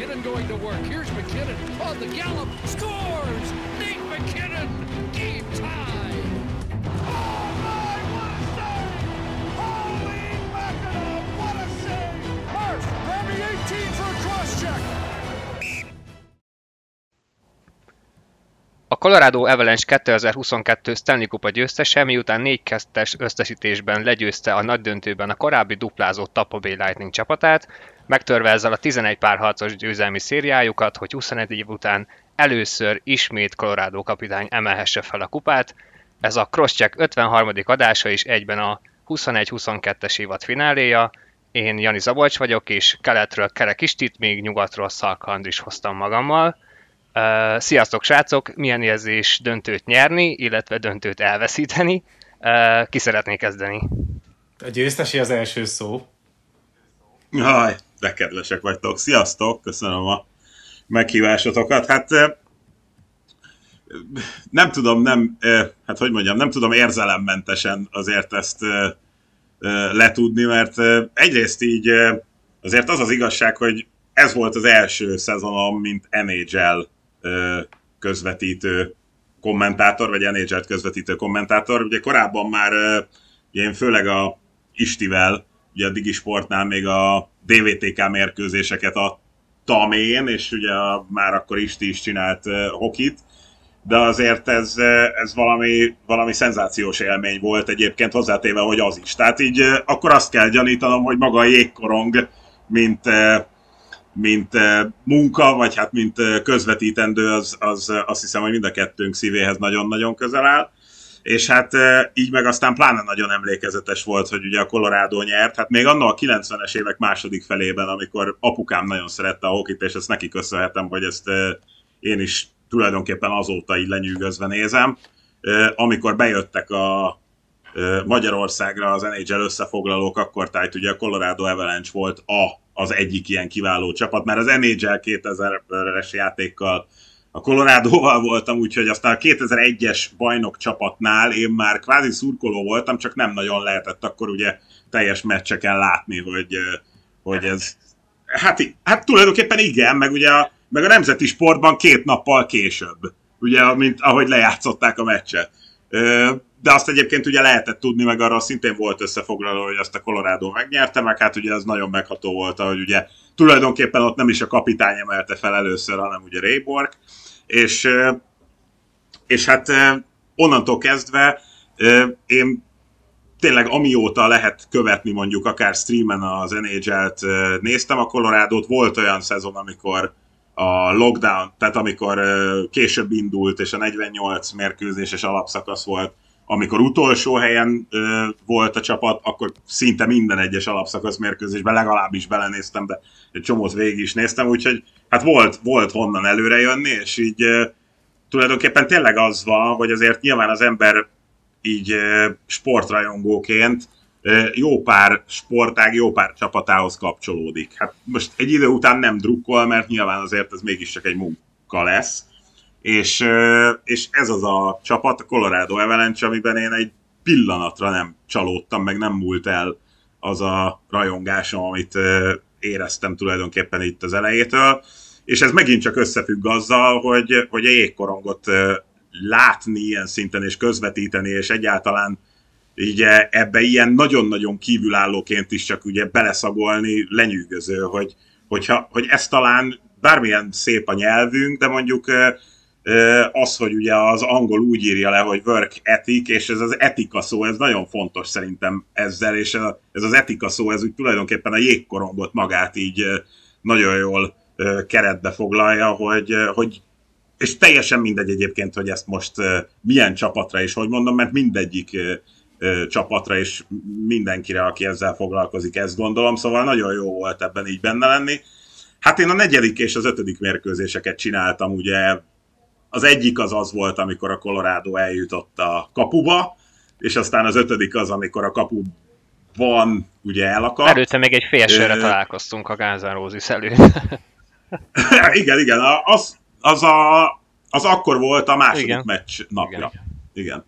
McKinnon going to work. Here's McKinnon on the gallop. Scores! Nate McKinnon! Game tie! Colorado Avalanche 2022 Stanley Kupa győztese, miután 4 2 összesítésben legyőzte a nagy döntőben a korábbi duplázó Tampa Bay Lightning csapatát, megtörve ezzel a 11 párharcos győzelmi szériájukat, hogy 21 év után először ismét Colorado kapitány emelhesse fel a kupát. Ez a Crosscheck 53. adása és egyben a 21-22-es évad fináléja. Én Jani Zabolcs vagyok, és keletről Kerek Istit, még nyugatról Szalka Andris hoztam magammal. Uh, sziasztok srácok, milyen érzés döntőt nyerni, illetve döntőt elveszíteni? Uh, ki szeretné kezdeni? A győztesi az első szó. Jaj, de kedvesek vagytok. Sziasztok, köszönöm a meghívásotokat. Hát nem tudom, nem, hát hogy mondjam, nem tudom érzelemmentesen azért ezt letudni, mert egyrészt így azért az az igazság, hogy ez volt az első szezonom, mint NHL közvetítő kommentátor, vagy NHL közvetítő kommentátor. Ugye korábban már én főleg a Istivel, ugye a Digisportnál még a DVTK mérkőzéseket adtam én, és ugye már akkor Isti is csinált hokit, de azért ez, ez valami, valami szenzációs élmény volt egyébként hozzátéve, hogy az is. Tehát így akkor azt kell gyanítanom, hogy maga a jégkorong, mint mint munka, vagy hát mint közvetítendő, az, az azt hiszem, hogy mind a kettőnk szívéhez nagyon-nagyon közel áll. És hát így meg aztán pláne nagyon emlékezetes volt, hogy ugye a Colorado nyert. Hát még annak a 90-es évek második felében, amikor apukám nagyon szerette a hokit, és ezt neki köszönhetem, hogy ezt én is tulajdonképpen azóta így lenyűgözve nézem. Amikor bejöttek a Magyarországra az NHL összefoglalók, akkor tájt ugye a Colorado Avalanche volt a az egyik ilyen kiváló csapat, mert az NHL 2000-es játékkal a Colorado-val voltam, úgyhogy aztán a 2001-es bajnok csapatnál én már kvázi szurkoló voltam, csak nem nagyon lehetett akkor ugye teljes meccseken látni, hogy, hogy ez... Hát, hát tulajdonképpen igen, meg ugye a, meg a nemzeti sportban két nappal később, ugye, mint ahogy lejátszották a meccset de azt egyébként ugye lehetett tudni, meg arra szintén volt összefoglaló, hogy azt a Colorado megnyerte, meg hát ugye ez nagyon megható volt, hogy ugye tulajdonképpen ott nem is a kapitány emelte fel először, hanem ugye Ray Borg, és, és hát onnantól kezdve én tényleg amióta lehet követni mondjuk akár streamen az NHL-t néztem, a Colorado-t volt olyan szezon, amikor a lockdown, tehát amikor később indult, és a 48 mérkőzéses alapszakasz volt, amikor utolsó helyen ö, volt a csapat, akkor szinte minden egyes alapszakasz mérkőzésben legalábbis belenéztem, de egy csomót végig is néztem, úgyhogy hát volt, volt honnan előre jönni, és így ö, tulajdonképpen tényleg az van, hogy azért nyilván az ember így ö, sportrajongóként ö, jó pár sportág, jó pár csapatához kapcsolódik. Hát most egy idő után nem drukkol, mert nyilván azért ez mégiscsak egy munka lesz, és, és ez az a csapat, a Colorado Avalanche, amiben én egy pillanatra nem csalódtam, meg nem múlt el az a rajongásom, amit éreztem tulajdonképpen itt az elejétől, és ez megint csak összefügg azzal, hogy, hogy a jégkorongot látni ilyen szinten és közvetíteni, és egyáltalán így ebbe ilyen nagyon-nagyon kívülállóként is csak ugye beleszagolni lenyűgöző, hogy, hogyha, hogy ez talán bármilyen szép a nyelvünk, de mondjuk az, hogy ugye az angol úgy írja le, hogy work ethic, és ez az etika szó, ez nagyon fontos szerintem ezzel, és ez az etika szó, ez úgy tulajdonképpen a jégkorongot magát így nagyon jól keretbe foglalja, hogy, hogy és teljesen mindegy egyébként, hogy ezt most milyen csapatra is, hogy mondom, mert mindegyik csapatra és mindenkire, aki ezzel foglalkozik, ezt gondolom, szóval nagyon jó volt ebben így benne lenni. Hát én a negyedik és az ötödik mérkőzéseket csináltam ugye az egyik az az volt, amikor a Colorado eljutott a kapuba, és aztán az ötödik az, amikor a kapu van, ugye elakadt. Előtte még egy fél sörre találkoztunk a Gánzán Rózis előtt. igen, igen, az, az, a, az akkor volt a második igen. meccs napja. Igen. igen.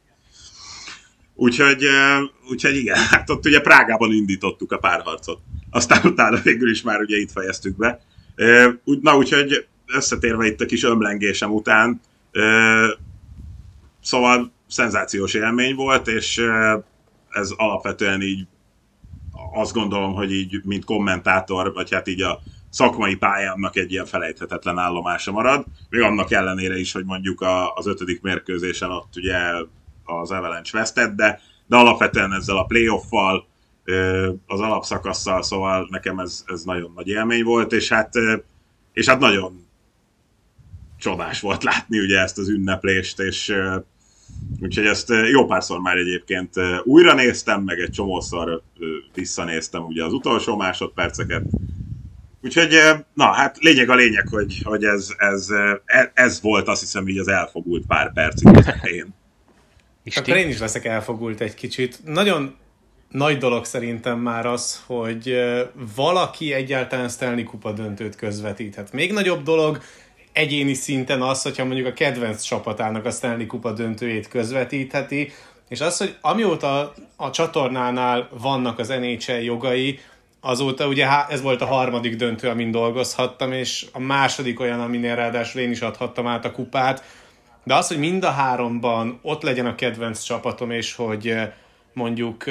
Úgyhogy, úgyhogy igen, hát ott ugye Prágában indítottuk a párharcot. Aztán utána végül is már ugye itt fejeztük be. Na, úgyhogy összetérve itt a kis ömlengésem után, szóval szenzációs élmény volt, és ez alapvetően így azt gondolom, hogy így, mint kommentátor, vagy hát így a szakmai pályámnak egy ilyen felejthetetlen állomása marad, még annak ellenére is, hogy mondjuk a, az ötödik mérkőzésen ott ugye az Avalanche vesztett, de, de alapvetően ezzel a playoffal, az alapszakasszal, szóval nekem ez, ez nagyon nagy élmény volt, és hát, és hát nagyon csodás volt látni ugye ezt az ünneplést, és úgyhogy ezt jó párszor már egyébként újra néztem, meg egy csomószor visszanéztem ugye az utolsó másodperceket, Úgyhogy, na hát lényeg a lényeg, hogy, hogy ez, ez, e, ez volt azt hiszem így az elfogult pár az elején. Akkor én is leszek elfogult egy kicsit. Nagyon nagy dolog szerintem már az, hogy valaki egyáltalán Stanley Kupa döntőt közvetíthet. Még nagyobb dolog egyéni szinten az, hogyha mondjuk a kedvenc csapatának a Stanley Kupa döntőjét közvetítheti, és az, hogy amióta a csatornánál vannak az NHL jogai, azóta ugye ez volt a harmadik döntő, amin dolgozhattam, és a második olyan, aminél ráadásul én is adhattam át a kupát, de az, hogy mind a háromban ott legyen a kedvenc csapatom, és hogy mondjuk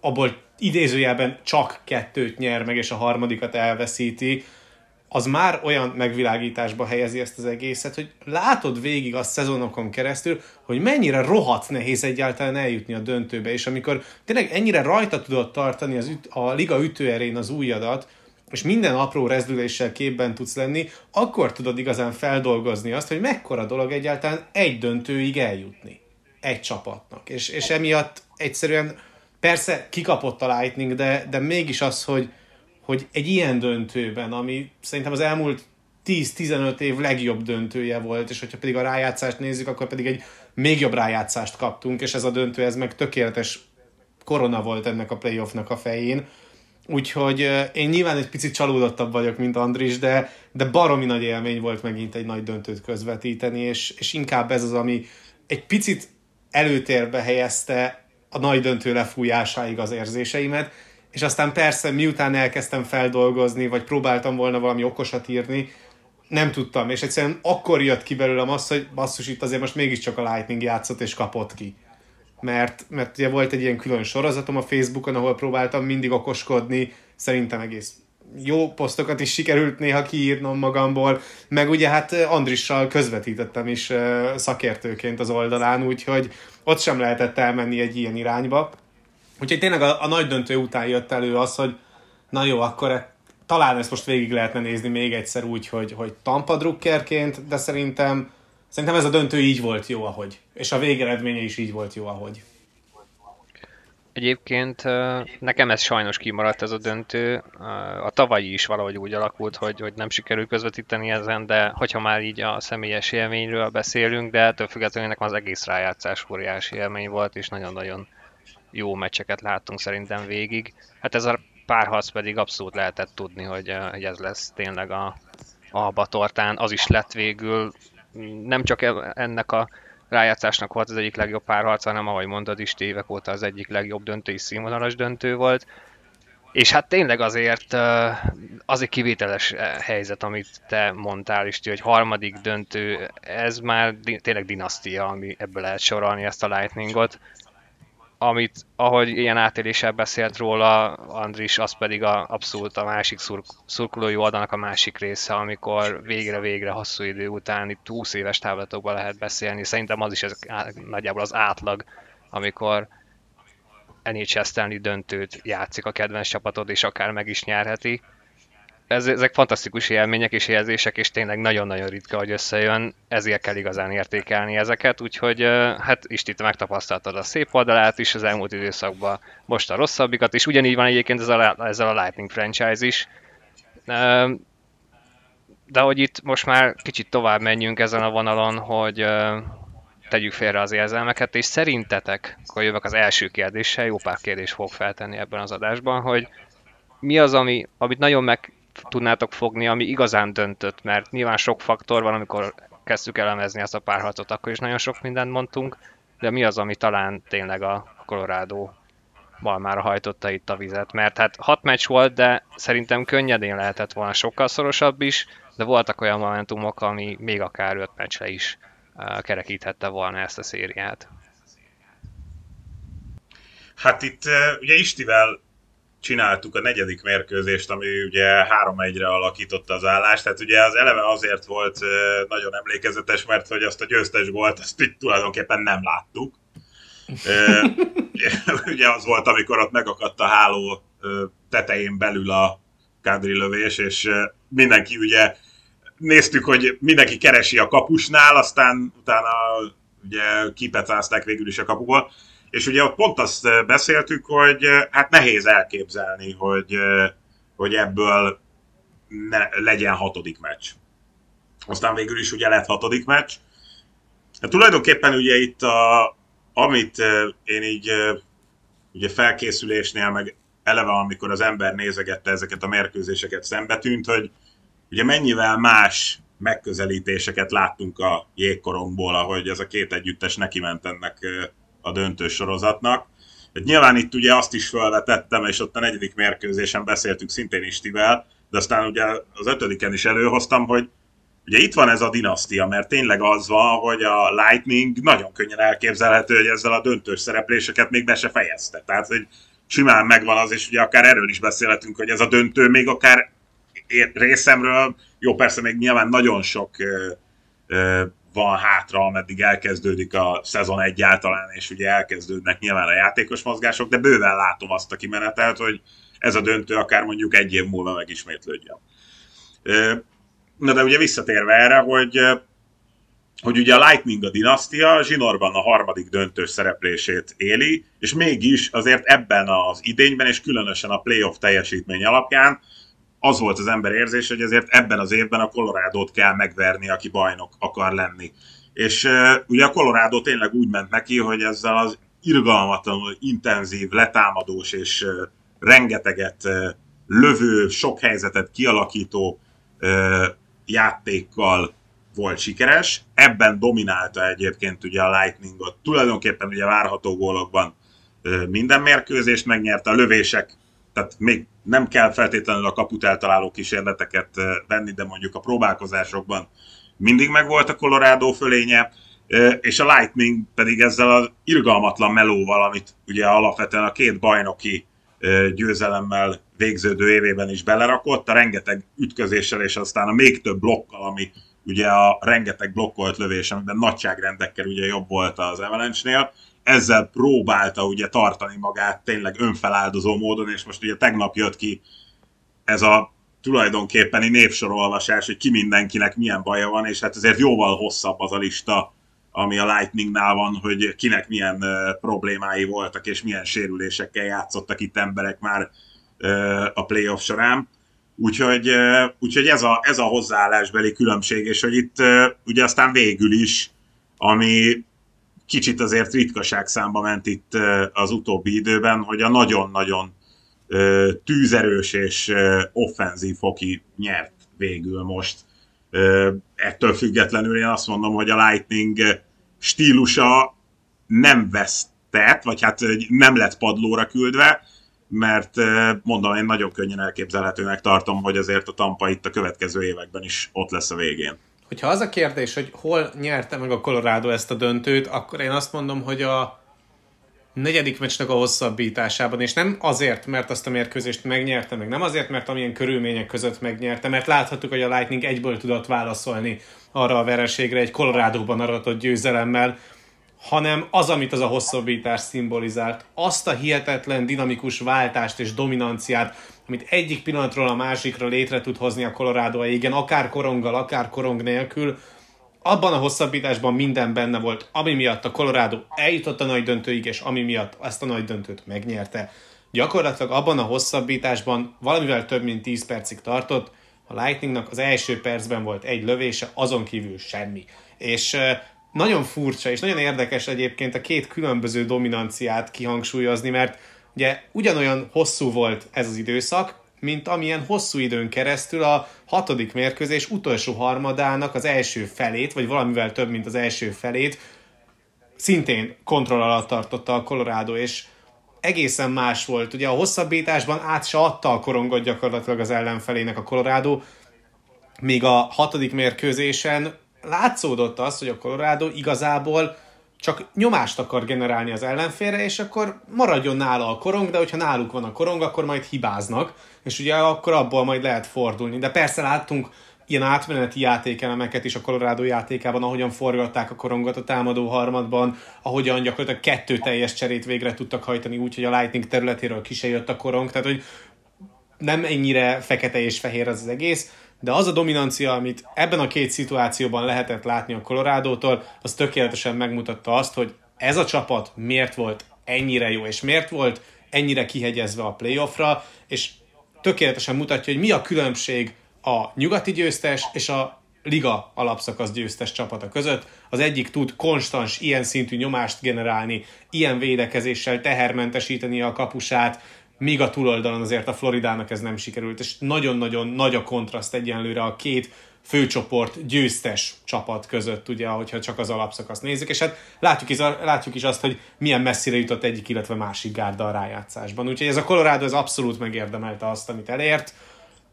abból idézőjelben csak kettőt nyer meg, és a harmadikat elveszíti, az már olyan megvilágításba helyezi ezt az egészet, hogy látod végig a szezonokon keresztül, hogy mennyire rohadt nehéz egyáltalán eljutni a döntőbe, és amikor tényleg ennyire rajta tudod tartani az üt, a liga ütőerén az újadat, és minden apró rezdüléssel képben tudsz lenni, akkor tudod igazán feldolgozni azt, hogy mekkora dolog egyáltalán egy döntőig eljutni egy csapatnak. És, és emiatt egyszerűen persze kikapott a Lightning, de, de mégis az, hogy, hogy egy ilyen döntőben, ami szerintem az elmúlt 10-15 év legjobb döntője volt, és hogyha pedig a rájátszást nézzük, akkor pedig egy még jobb rájátszást kaptunk, és ez a döntő, ez meg tökéletes korona volt ennek a playoffnak a fején. Úgyhogy én nyilván egy picit csalódottabb vagyok, mint Andris, de, de baromi nagy élmény volt megint egy nagy döntőt közvetíteni, és, és inkább ez az, ami egy picit előtérbe helyezte a nagy döntő lefújásáig az érzéseimet, és aztán persze miután elkezdtem feldolgozni, vagy próbáltam volna valami okosat írni, nem tudtam, és egyszerűen akkor jött ki belőlem az, hogy basszus, itt azért most mégiscsak a Lightning játszott és kapott ki. Mert, mert ugye volt egy ilyen külön sorozatom a Facebookon, ahol próbáltam mindig okoskodni, szerintem egész jó posztokat is sikerült néha kiírnom magamból, meg ugye hát Andrissal közvetítettem is szakértőként az oldalán, úgyhogy ott sem lehetett elmenni egy ilyen irányba. Úgyhogy tényleg a, a nagy döntő után jött elő az, hogy na jó, akkor e, talán ezt most végig lehetne nézni még egyszer úgy, hogy, hogy Tampa drukkerként, de szerintem, szerintem ez a döntő így volt jó, ahogy. És a végeredménye is így volt jó, ahogy. Egyébként nekem ez sajnos kimaradt ez a döntő. A tavalyi is valahogy úgy alakult, hogy, hogy nem sikerül közvetíteni ezen, de hogyha már így a személyes élményről beszélünk, de ettől függetlenül nekem az egész rájátszás óriási élmény volt, és nagyon-nagyon jó meccseket láttunk szerintem végig. Hát ez a párharc pedig abszolút lehetett tudni, hogy, eh, hogy ez lesz tényleg a, a batortán. Az is lett végül, nem csak e, ennek a rájátszásnak volt az egyik legjobb párharc, hanem ahogy mondtad is, évek óta az egyik legjobb döntő és színvonalas döntő volt. És hát tényleg azért eh, az egy kivételes eh, helyzet, amit te mondtál is, hogy harmadik döntő, ez már tényleg dinasztia, ami ebből lehet sorolni ezt a Lightningot amit, ahogy ilyen átéléssel beszélt róla Andris, az pedig a, abszolút a másik szurk, szurkolói oldalnak a másik része, amikor végre-végre hosszú idő után itt 20 éves távlatokban lehet beszélni. Szerintem az is ez, nagyjából az átlag, amikor NHL Stanley döntőt játszik a kedvenc csapatod, és akár meg is nyerheti ez, ezek fantasztikus élmények és érzések, és tényleg nagyon-nagyon ritka, hogy összejön, ezért kell igazán értékelni ezeket, úgyhogy hát Isti, te megtapasztaltad a szép oldalát is az elmúlt időszakban, most a rosszabbikat, és ugyanígy van egyébként ezzel a, ezzel a Lightning franchise is. De hogy itt most már kicsit tovább menjünk ezen a vonalon, hogy tegyük félre az érzelmeket, és szerintetek, akkor jövök az első kérdéssel, jó pár kérdés fog feltenni ebben az adásban, hogy mi az, ami, amit nagyon meg tudnátok fogni, ami igazán döntött, mert nyilván sok faktor van, amikor kezdtük elemezni ezt a párharcot, akkor is nagyon sok mindent mondtunk, de mi az, ami talán tényleg a Colorado Balmára hajtotta itt a vizet, mert hát hat meccs volt, de szerintem könnyedén lehetett volna sokkal szorosabb is, de voltak olyan momentumok, ami még akár öt meccsre is kerekíthette volna ezt a szériát. Hát itt ugye Istivel csináltuk a negyedik mérkőzést, ami ugye 3-1-re alakította az állást. Tehát ugye az eleve azért volt nagyon emlékezetes, mert hogy azt a győztes gólt, azt itt tulajdonképpen nem láttuk. ugye az volt, amikor ott megakadt a háló tetején belül a kádri lövés, és mindenki ugye néztük, hogy mindenki keresi a kapusnál, aztán utána ugye kipecázták végül is a kapuból. És ugye ott pont azt beszéltük, hogy hát nehéz elképzelni, hogy, hogy ebből ne, legyen hatodik meccs. Aztán végül is ugye lett hatodik meccs. Hát tulajdonképpen ugye itt a, amit én így ugye felkészülésnél, meg eleve amikor az ember nézegette ezeket a mérkőzéseket szembe tűnt, hogy ugye mennyivel más megközelítéseket láttunk a jégkorongból, ahogy ez a két együttes neki ment ennek a döntős sorozatnak. Hát nyilván itt ugye azt is felvetettem, és ott a negyedik mérkőzésen beszéltük szintén Istivel, de aztán ugye az ötödiken is előhoztam, hogy ugye itt van ez a dinasztia, mert tényleg az van, hogy a Lightning nagyon könnyen elképzelhető, hogy ezzel a döntős szerepléseket még be se fejezte. Tehát, hogy simán megvan az, és ugye akár erről is beszélhetünk, hogy ez a döntő még akár részemről, jó persze még nyilván nagyon sok van hátra, ameddig elkezdődik a szezon egyáltalán, és ugye elkezdődnek nyilván a játékos mozgások, de bőven látom azt a kimenetelt, hogy ez a döntő akár mondjuk egy év múlva megismétlődjön. Na de ugye visszatérve erre, hogy hogy ugye a Lightning a dinasztia, Zsinorban a harmadik döntős szereplését éli, és mégis azért ebben az idényben, és különösen a playoff teljesítmény alapján az volt az ember érzés, hogy ezért ebben az évben a Colorado-t kell megverni, aki bajnok akar lenni. És ugye a Colorado tényleg úgy ment neki, hogy ezzel az irgalmatlanul intenzív, letámadós és rengeteget lövő, sok helyzetet kialakító játékkal volt sikeres. Ebben dominálta egyébként ugye a Lightningot. Tulajdonképpen ugye várható gólokban minden mérkőzést megnyerte, a lövések tehát még nem kell feltétlenül a kaput eltaláló kísérleteket venni, de mondjuk a próbálkozásokban mindig megvolt a Colorado fölénye, és a Lightning pedig ezzel az irgalmatlan melóval, amit ugye alapvetően a két bajnoki győzelemmel végződő évében is belerakott, a rengeteg ütközéssel és aztán a még több blokkal, ami ugye a rengeteg blokkolt lövés, amiben nagyságrendekkel ugye jobb volt az Avalanche-nél, ezzel próbálta ugye tartani magát tényleg önfeláldozó módon, és most ugye tegnap jött ki ez a tulajdonképpeni népsorolvasás, hogy ki mindenkinek milyen baja van, és hát ezért jóval hosszabb az a lista, ami a Lightningnál van, hogy kinek milyen uh, problémái voltak, és milyen sérülésekkel játszottak itt emberek már uh, a playoff során. Úgyhogy, uh, úgyhogy ez, a, ez a hozzáállásbeli különbség, és hogy itt ugye aztán végül is, ami kicsit azért ritkaság számba ment itt az utóbbi időben, hogy a nagyon-nagyon tűzerős és offenzív foki nyert végül most. Ettől függetlenül én azt mondom, hogy a Lightning stílusa nem vesztett, vagy hát nem lett padlóra küldve, mert mondom, én nagyon könnyen elképzelhetőnek tartom, hogy azért a Tampa itt a következő években is ott lesz a végén. Hogyha az a kérdés, hogy hol nyerte meg a Colorado ezt a döntőt, akkor én azt mondom, hogy a negyedik meccsnek a hosszabbításában, és nem azért, mert azt a mérkőzést megnyerte, meg nem azért, mert amilyen körülmények között megnyerte, mert láthattuk, hogy a Lightning egyből tudott válaszolni arra a vereségre egy Colorado-ban aratott győzelemmel, hanem az, amit az a hosszabbítás szimbolizált, azt a hihetetlen dinamikus váltást és dominanciát, amit egyik pillanatról a másikra létre tud hozni a Colorado a égen, akár koronggal, akár korong nélkül, abban a hosszabbításban minden benne volt, ami miatt a Colorado eljutott a nagy döntőig, és ami miatt ezt a nagy döntőt megnyerte. Gyakorlatilag abban a hosszabbításban valamivel több mint 10 percig tartott, a Lightningnak az első percben volt egy lövése, azon kívül semmi. És nagyon furcsa és nagyon érdekes egyébként a két különböző dominanciát kihangsúlyozni, mert ugye ugyanolyan hosszú volt ez az időszak, mint amilyen hosszú időn keresztül a hatodik mérkőzés utolsó harmadának az első felét, vagy valamivel több, mint az első felét szintén kontroll alatt tartotta a Colorado, és egészen más volt. Ugye a hosszabbításban át se adta a korongot gyakorlatilag az ellenfelének a Colorado, míg a hatodik mérkőzésen látszódott az, hogy a Colorado igazából csak nyomást akar generálni az ellenfélre, és akkor maradjon nála a korong, de hogyha náluk van a korong, akkor majd hibáznak, és ugye akkor abból majd lehet fordulni. De persze láttunk ilyen átmeneti játékelemeket is a Colorado játékában, ahogyan forgatták a korongot a támadó harmadban, ahogyan gyakorlatilag kettő teljes cserét végre tudtak hajtani úgy, hogy a Lightning területéről ki se jött a korong, tehát hogy nem ennyire fekete és fehér az, az egész, de az a dominancia, amit ebben a két szituációban lehetett látni a Colorado-tól, az tökéletesen megmutatta azt, hogy ez a csapat miért volt ennyire jó, és miért volt ennyire kihegyezve a playoffra, és tökéletesen mutatja, hogy mi a különbség a nyugati győztes és a liga alapszakasz győztes csapata között. Az egyik tud konstans, ilyen szintű nyomást generálni, ilyen védekezéssel tehermentesíteni a kapusát, míg a túloldalon azért a Floridának ez nem sikerült, és nagyon-nagyon nagy a kontraszt egyenlőre a két főcsoport győztes csapat között, ugye, hogyha csak az alapszakaszt nézzük, és hát látjuk is, látjuk is azt, hogy milyen messzire jutott egyik, illetve másik gárda a rájátszásban. Úgyhogy ez a Colorado ez abszolút megérdemelte azt, amit elért,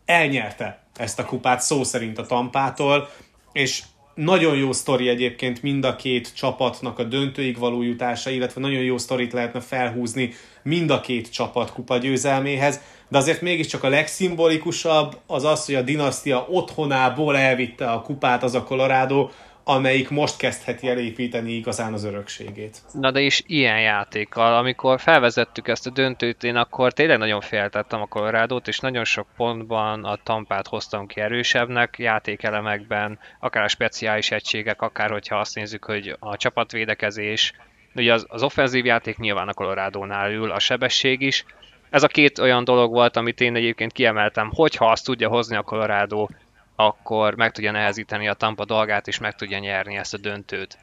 elnyerte ezt a kupát szó szerint a Tampától, és nagyon jó sztori egyébként mind a két csapatnak a döntőig való jutása, illetve nagyon jó sztorit lehetne felhúzni mind a két csapat kupa győzelméhez, de azért mégiscsak a legszimbolikusabb az az, hogy a dinasztia otthonából elvitte a kupát az a Colorado, amelyik most kezdheti elépíteni igazán az örökségét. Na de is ilyen játékkal, amikor felvezettük ezt a döntőt, én akkor tényleg nagyon féltettem a colorado és nagyon sok pontban a tampát hoztam ki erősebbnek, játékelemekben, akár a speciális egységek, akár hogyha azt nézzük, hogy a csapatvédekezés, ugye az, az offenzív játék nyilván a Colorado-nál ül, a sebesség is, ez a két olyan dolog volt, amit én egyébként kiemeltem, hogyha azt tudja hozni a Colorado akkor meg tudja nehezíteni a Tampa dolgát, és meg tudja nyerni ezt a döntőt.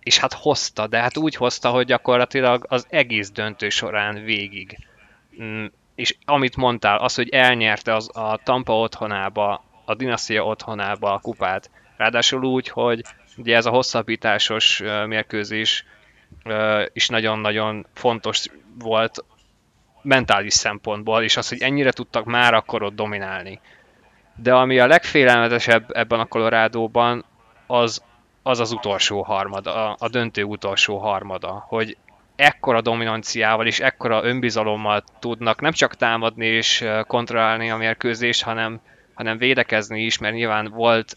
És hát hozta, de hát úgy hozta, hogy gyakorlatilag az egész döntő során végig. Mm, és amit mondtál, az, hogy elnyerte az, a Tampa otthonába, a dinasztia otthonába a kupát, ráadásul úgy, hogy ugye ez a hosszabbításos mérkőzés is nagyon-nagyon fontos volt mentális szempontból, és az, hogy ennyire tudtak már akkor ott dominálni. De ami a legfélelmetesebb ebben a Colorado-ban, az az, az utolsó harmada, a döntő utolsó harmada, hogy ekkora dominanciával és ekkora önbizalommal tudnak nem csak támadni és kontrollálni a mérkőzést, hanem, hanem védekezni is, mert nyilván volt,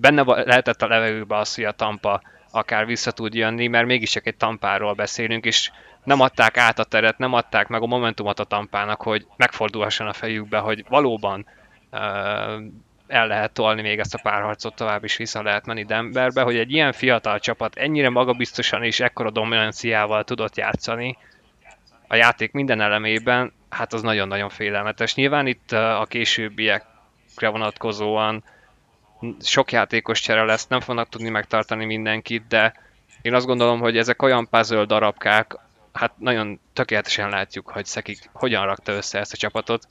benne lehetett a levegőbe az, hogy a Tampa akár vissza tud jönni, mert mégis csak egy Tampáról beszélünk, és nem adták át a teret, nem adták meg a momentumot a Tampának, hogy megfordulhasson a fejükbe, hogy valóban el lehet tolni még ezt a párharcot, tovább is vissza lehet menni Denverbe, hogy egy ilyen fiatal csapat ennyire magabiztosan és ekkora dominanciával tudott játszani a játék minden elemében, hát az nagyon-nagyon félelmetes. Nyilván itt a későbbiekre vonatkozóan sok játékos csere lesz, nem fognak tudni megtartani mindenkit, de én azt gondolom, hogy ezek olyan puzzle darabkák, hát nagyon tökéletesen látjuk, hogy Szekik hogyan rakta össze ezt a csapatot,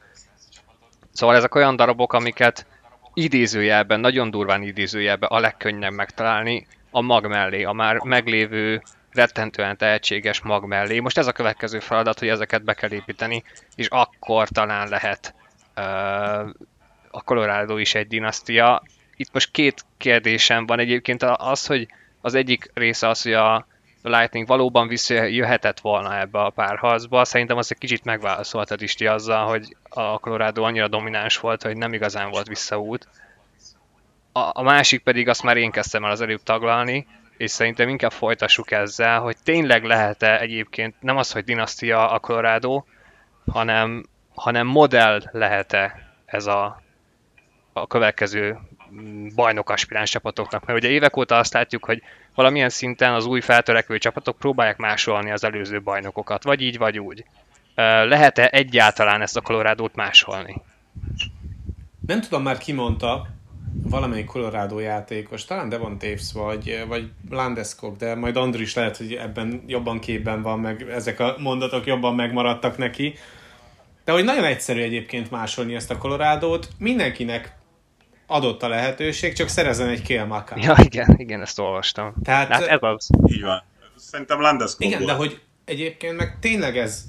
Szóval ezek olyan darabok, amiket idézőjelben, nagyon durván idézőjelben a legkönnyebb megtalálni a mag mellé, a már meglévő rettentően tehetséges mag mellé. Most ez a következő feladat, hogy ezeket be kell építeni, és akkor talán lehet uh, a Colorado is egy dinasztia. Itt most két kérdésem van egyébként az, hogy az egyik része az, hogy a Lightning valóban visszajöhetett volna ebbe a párharcba. Szerintem azt egy kicsit megválaszoltad is azzal, hogy a Colorado annyira domináns volt, hogy nem igazán volt visszaút. A, a másik pedig azt már én kezdtem el az előbb taglalni, és szerintem inkább folytassuk ezzel, hogy tényleg lehet-e egyébként nem az, hogy dinasztia a Colorado, hanem, hanem modell lehet-e ez a, a következő bajnok aspiráns csapatoknak, mert ugye évek óta azt látjuk, hogy valamilyen szinten az új feltörekvő csapatok próbálják másolni az előző bajnokokat, vagy így, vagy úgy. Lehet-e egyáltalán ezt a colorado másolni? Nem tudom már ki mondta, valamelyik Colorado játékos, talán Devon Taves vagy, vagy Landeskog, de majd Andris lehet, hogy ebben jobban képben van, meg ezek a mondatok jobban megmaradtak neki. De hogy nagyon egyszerű egyébként másolni ezt a Colorado-t, mindenkinek adott a lehetőség, csak szerezzen egy Kél Ja, igen, igen, ezt olvastam. Tehát, hát ez az. Így van. Szerintem Landeskog Igen, volt. de hogy egyébként meg tényleg ez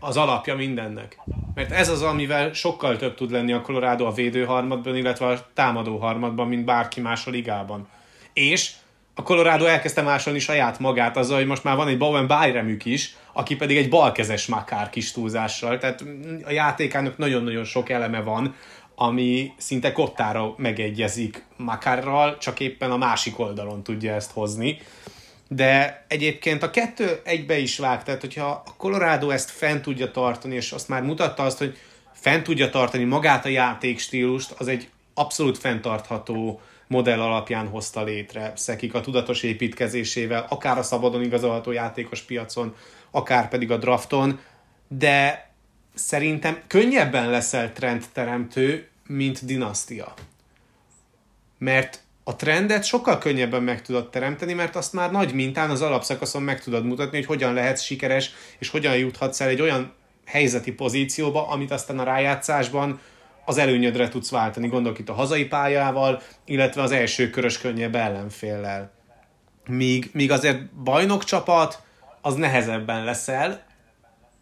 az alapja mindennek. Mert ez az, amivel sokkal több tud lenni a Colorado a védőharmadban, illetve a támadó harmadban, mint bárki más a ligában. És a Colorado elkezdte másolni saját magát azzal, hogy most már van egy Bowen Byremük is, aki pedig egy balkezes makár kis túlzással. Tehát a játékának nagyon-nagyon sok eleme van, ami szinte kottára megegyezik Makárral, csak éppen a másik oldalon tudja ezt hozni. De egyébként a kettő egybe is vág, tehát hogyha a Colorado ezt fent tudja tartani, és azt már mutatta azt, hogy fent tudja tartani magát a játékstílust, az egy abszolút fenntartható modell alapján hozta létre Szekik a tudatos építkezésével, akár a szabadon igazolható játékos piacon, akár pedig a drafton, de szerintem könnyebben leszel trendteremtő, mint dinasztia. Mert a trendet sokkal könnyebben meg tudod teremteni, mert azt már nagy mintán az alapszakaszon meg tudod mutatni, hogy hogyan lehetsz sikeres, és hogyan juthatsz el egy olyan helyzeti pozícióba, amit aztán a rájátszásban az előnyödre tudsz váltani. Gondolok itt a hazai pályával, illetve az első körös könnyebb ellenféllel. Míg, míg azért bajnok csapat, az nehezebben leszel,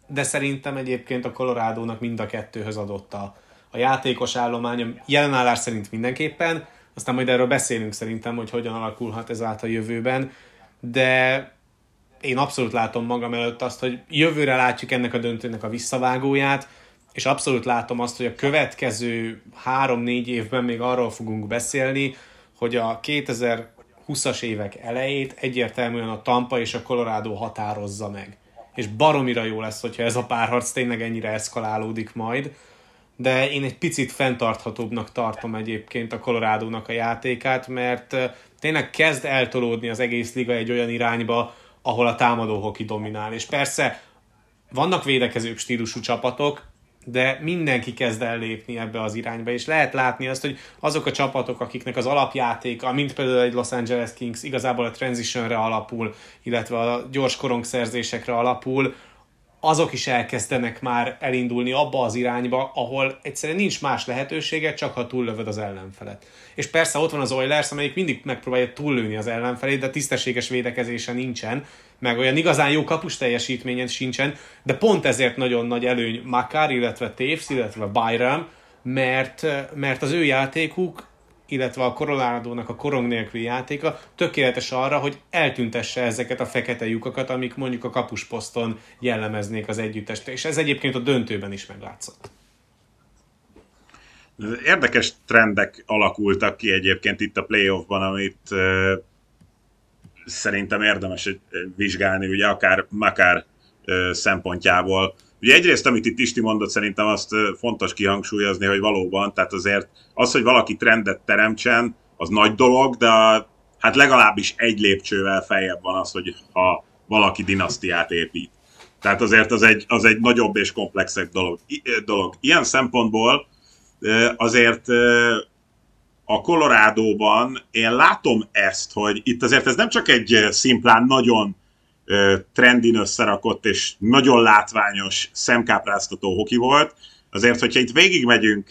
de szerintem egyébként a Colorado-nak mind a kettőhöz adott a, a játékos állománya. Jelenállás szerint mindenképpen, aztán majd erről beszélünk szerintem, hogy hogyan alakulhat ez át a jövőben, de én abszolút látom magam előtt azt, hogy jövőre látjuk ennek a döntőnek a visszavágóját, és abszolút látom azt, hogy a következő három-négy évben még arról fogunk beszélni, hogy a 2020-as évek elejét egyértelműen a Tampa és a Colorado határozza meg. És baromira jó lesz, hogyha ez a párharc tényleg ennyire eszkalálódik majd, de én egy picit fenntarthatóbbnak tartom egyébként a Colorado-nak a játékát, mert tényleg kezd eltolódni az egész liga egy olyan irányba, ahol a támadó hoki dominál. És persze vannak védekezőbb stílusú csapatok, de mindenki kezd el lépni ebbe az irányba, és lehet látni azt, hogy azok a csapatok, akiknek az alapjátéka, mint például egy Los Angeles Kings, igazából a transitionre alapul, illetve a gyors korongszerzésekre alapul, azok is elkezdenek már elindulni abba az irányba, ahol egyszerűen nincs más lehetősége, csak ha túllövöd az ellenfelet. És persze ott van az Oilers, amelyik mindig megpróbálja túllőni az ellenfelét, de tisztességes védekezése nincsen, meg olyan igazán jó kapus teljesítményen sincsen, de pont ezért nagyon nagy előny Makar, illetve Taves, illetve Byram, mert, mert az ő játékuk illetve a koronádónak a korong nélküli játéka tökéletes arra, hogy eltüntesse ezeket a fekete lyukakat, amik mondjuk a kapusposzton jellemeznék az együttest. És ez egyébként a döntőben is meglátszott. Érdekes trendek alakultak ki egyébként itt a playoffban, amit uh, szerintem érdemes vizsgálni, ugye akár Makár szempontjából Ugye egyrészt, amit itt Isti mondott, szerintem azt fontos kihangsúlyozni, hogy valóban, tehát azért az, hogy valaki trendet teremtsen, az nagy dolog, de hát legalábbis egy lépcsővel feljebb van az, hogy ha valaki dinasztiát épít. Tehát azért az egy, az egy nagyobb és komplexebb dolog. dolog. Ilyen szempontból azért a Colorado-ban én látom ezt, hogy itt azért ez nem csak egy szimplán nagyon trendin összerakott és nagyon látványos, szemkápráztató hoki volt. Azért, hogyha itt végigmegyünk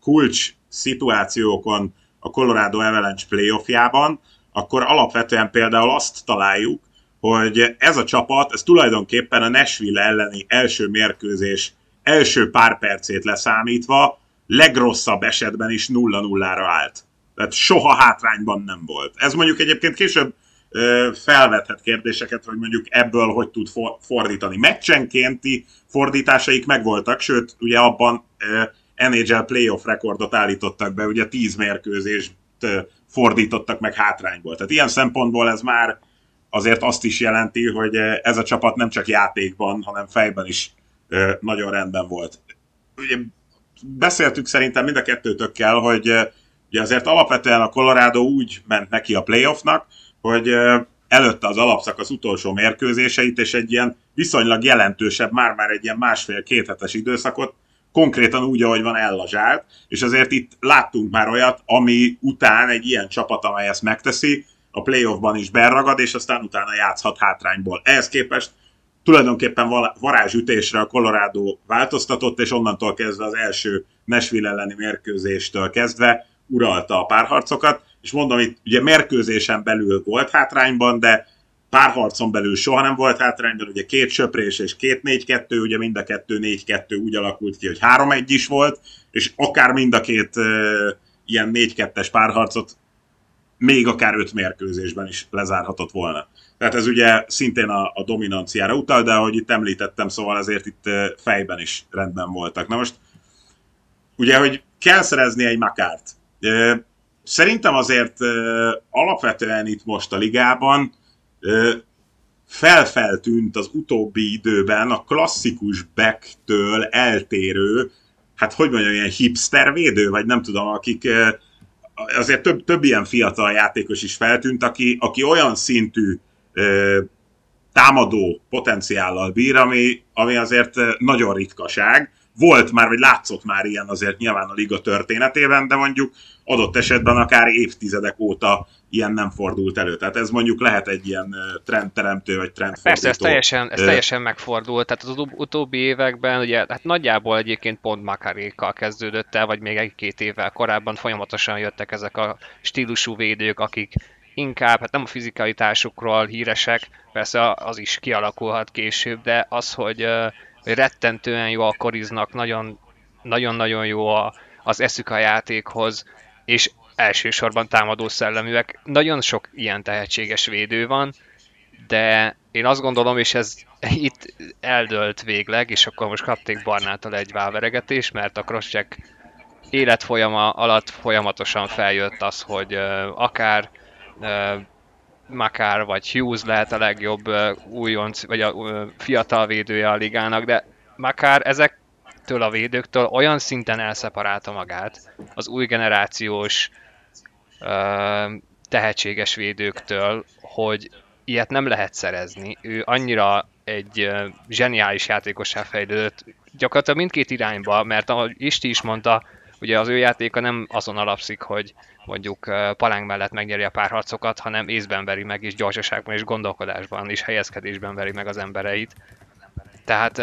kulcs szituációkon a Colorado Avalanche playoffjában, akkor alapvetően például azt találjuk, hogy ez a csapat, ez tulajdonképpen a Nashville elleni első mérkőzés első pár percét leszámítva legrosszabb esetben is 0-0-ra állt. Tehát soha hátrányban nem volt. Ez mondjuk egyébként később felvethet kérdéseket, hogy mondjuk ebből hogy tud fordítani. Meccsenkénti fordításaik megvoltak, sőt, ugye abban NHL playoff rekordot állítottak be, ugye 10 mérkőzést fordítottak meg hátrányból. Tehát ilyen szempontból ez már azért azt is jelenti, hogy ez a csapat nem csak játékban, hanem fejben is nagyon rendben volt. Ugye beszéltük szerintem mind a kettőtökkel, hogy ugye azért alapvetően a Colorado úgy ment neki a playoffnak, hogy előtte az alapszakasz utolsó mérkőzéseit, és egy ilyen viszonylag jelentősebb, már-már egy ilyen másfél-két hetes időszakot konkrétan úgy, ahogy van ellazsált, és azért itt láttunk már olyat, ami után egy ilyen csapat, amely ezt megteszi, a playoffban is berragad, és aztán utána játszhat hátrányból. Ehhez képest tulajdonképpen varázsütésre a Colorado változtatott, és onnantól kezdve az első Nashville elleni mérkőzéstől kezdve uralta a párharcokat, és mondom, itt ugye mérkőzésen belül volt hátrányban, de párharcon belül soha nem volt hátrányban, ugye két söprés és két 4-2, ugye mind a kettő 4-2 úgy alakult ki, hogy 3-1 is volt, és akár mind a két uh, ilyen 4-2-es párharcot még akár öt mérkőzésben is lezárhatott volna. Tehát ez ugye szintén a, a dominanciára utal, de ahogy itt említettem, szóval azért itt fejben is rendben voltak. Na most, ugye, hogy kell szerezni egy makárt. Szerintem azért alapvetően itt most a ligában felfeltűnt az utóbbi időben a klasszikus backtől eltérő, hát hogy mondjam, ilyen hipster védő, vagy nem tudom, akik azért több, több ilyen fiatal játékos is feltűnt, aki, aki olyan szintű ö, támadó potenciállal bír, ami, ami azért nagyon ritkaság. Volt már, vagy látszott már ilyen azért nyilván a liga történetében, de mondjuk adott esetben akár évtizedek óta ilyen nem fordult elő. Tehát ez mondjuk lehet egy ilyen trendteremtő, vagy trendfordító. Persze, ez teljesen, ez teljesen megfordult. Tehát az utóbbi években, ugye, hát nagyjából egyébként pont Makarékkal kezdődött el, vagy még egy-két évvel korábban folyamatosan jöttek ezek a stílusú védők, akik inkább, hát nem a fizikalitásukról híresek, persze az is kialakulhat később, de az, hogy, hogy rettentően a koriznak, nagyon, nagyon-nagyon jó a, az eszük a játékhoz, és elsősorban támadó szelleműek. Nagyon sok ilyen tehetséges védő van, de én azt gondolom, és ez itt eldölt végleg, és akkor most kapték Barnától egy válveregetés, mert a crosscheck életfolyama alatt folyamatosan feljött az, hogy akár Makár vagy Hughes lehet a legjobb újonc, vagy a fiatal védője a ligának, de Makár ezek től a védőktől olyan szinten elszeparálta magát az új generációs tehetséges védőktől, hogy ilyet nem lehet szerezni. Ő annyira egy zseniális játékossá fejlődött, gyakorlatilag mindkét irányba, mert ahogy Isti is mondta, ugye az ő játéka nem azon alapszik, hogy mondjuk palánk mellett megnyeri a párharcokat, hanem észben veri meg, és gyorsaságban, és gondolkodásban, és helyezkedésben veri meg az embereit. Tehát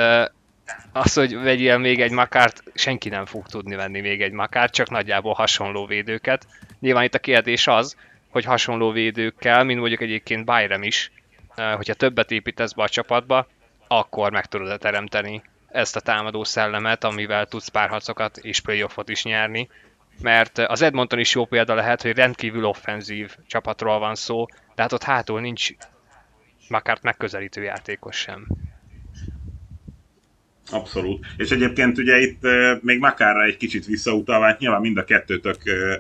az, hogy vegyél még egy makárt, senki nem fog tudni venni még egy makárt, csak nagyjából hasonló védőket. Nyilván itt a kérdés az, hogy hasonló védőkkel, mint mondjuk egyébként Byram is, hogyha többet építesz be a csapatba, akkor meg tudod teremteni ezt a támadó szellemet, amivel tudsz párharcokat és playoffot is nyerni. Mert az Edmonton is jó példa lehet, hogy rendkívül offenzív csapatról van szó, de hát ott hátul nincs Makárt megközelítő játékos sem. Abszolút. És egyébként ugye itt még Makárra egy kicsit visszautalva, hát nyilván mind a kettőtök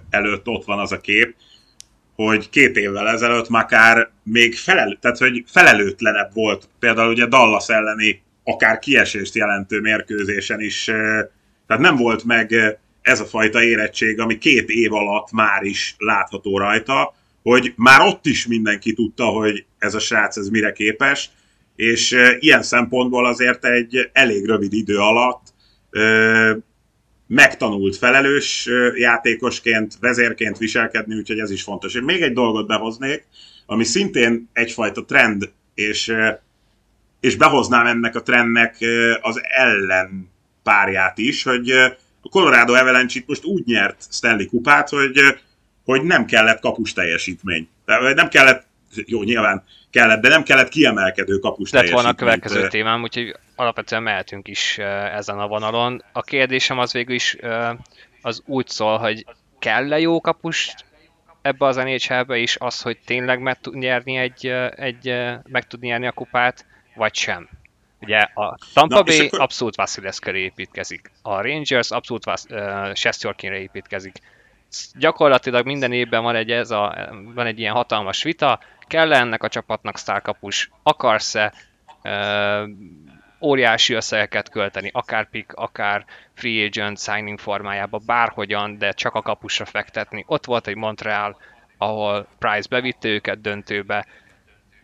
előtt ott van az a kép, hogy két évvel ezelőtt Makár még felel, tehát, hogy felelőtlenebb volt, például ugye Dallas elleni akár kiesést jelentő mérkőzésen is, tehát nem volt meg ez a fajta érettség, ami két év alatt már is látható rajta, hogy már ott is mindenki tudta, hogy ez a srác ez mire képes, és ilyen szempontból azért egy elég rövid idő alatt megtanult felelős játékosként, vezérként viselkedni, úgyhogy ez is fontos. Én még egy dolgot behoznék, ami szintén egyfajta trend, és, és behoznám ennek a trendnek az ellen párját is, hogy a Colorado Avalanche itt most úgy nyert Stanley kupát, hogy, hogy nem kellett kapus teljesítmény. Nem kellett, jó, nyilván kellett, de nem kellett kiemelkedő kapus Lett volna a következő témám, úgyhogy alapvetően mehetünk is ezen a vonalon. A kérdésem az végül is az úgy szól, hogy kell-e jó kapus ebbe az nhl is az, hogy tényleg meg tud nyerni, egy, egy, meg tud nyerni a kupát, vagy sem? Ugye a Tampa Na, Bay akkor... abszolút Vasilevskere építkezik, a Rangers abszolút Vas- uh, Shestyorkinre építkezik. Gyakorlatilag minden évben van egy, ez a, van egy ilyen hatalmas vita, kell ennek a csapatnak sztárkapus, akarsz-e uh, óriási összegeket költeni, akár pick, akár free agent signing formájába, bárhogyan, de csak a kapusra fektetni. Ott volt egy Montreal, ahol Price bevitte őket döntőbe,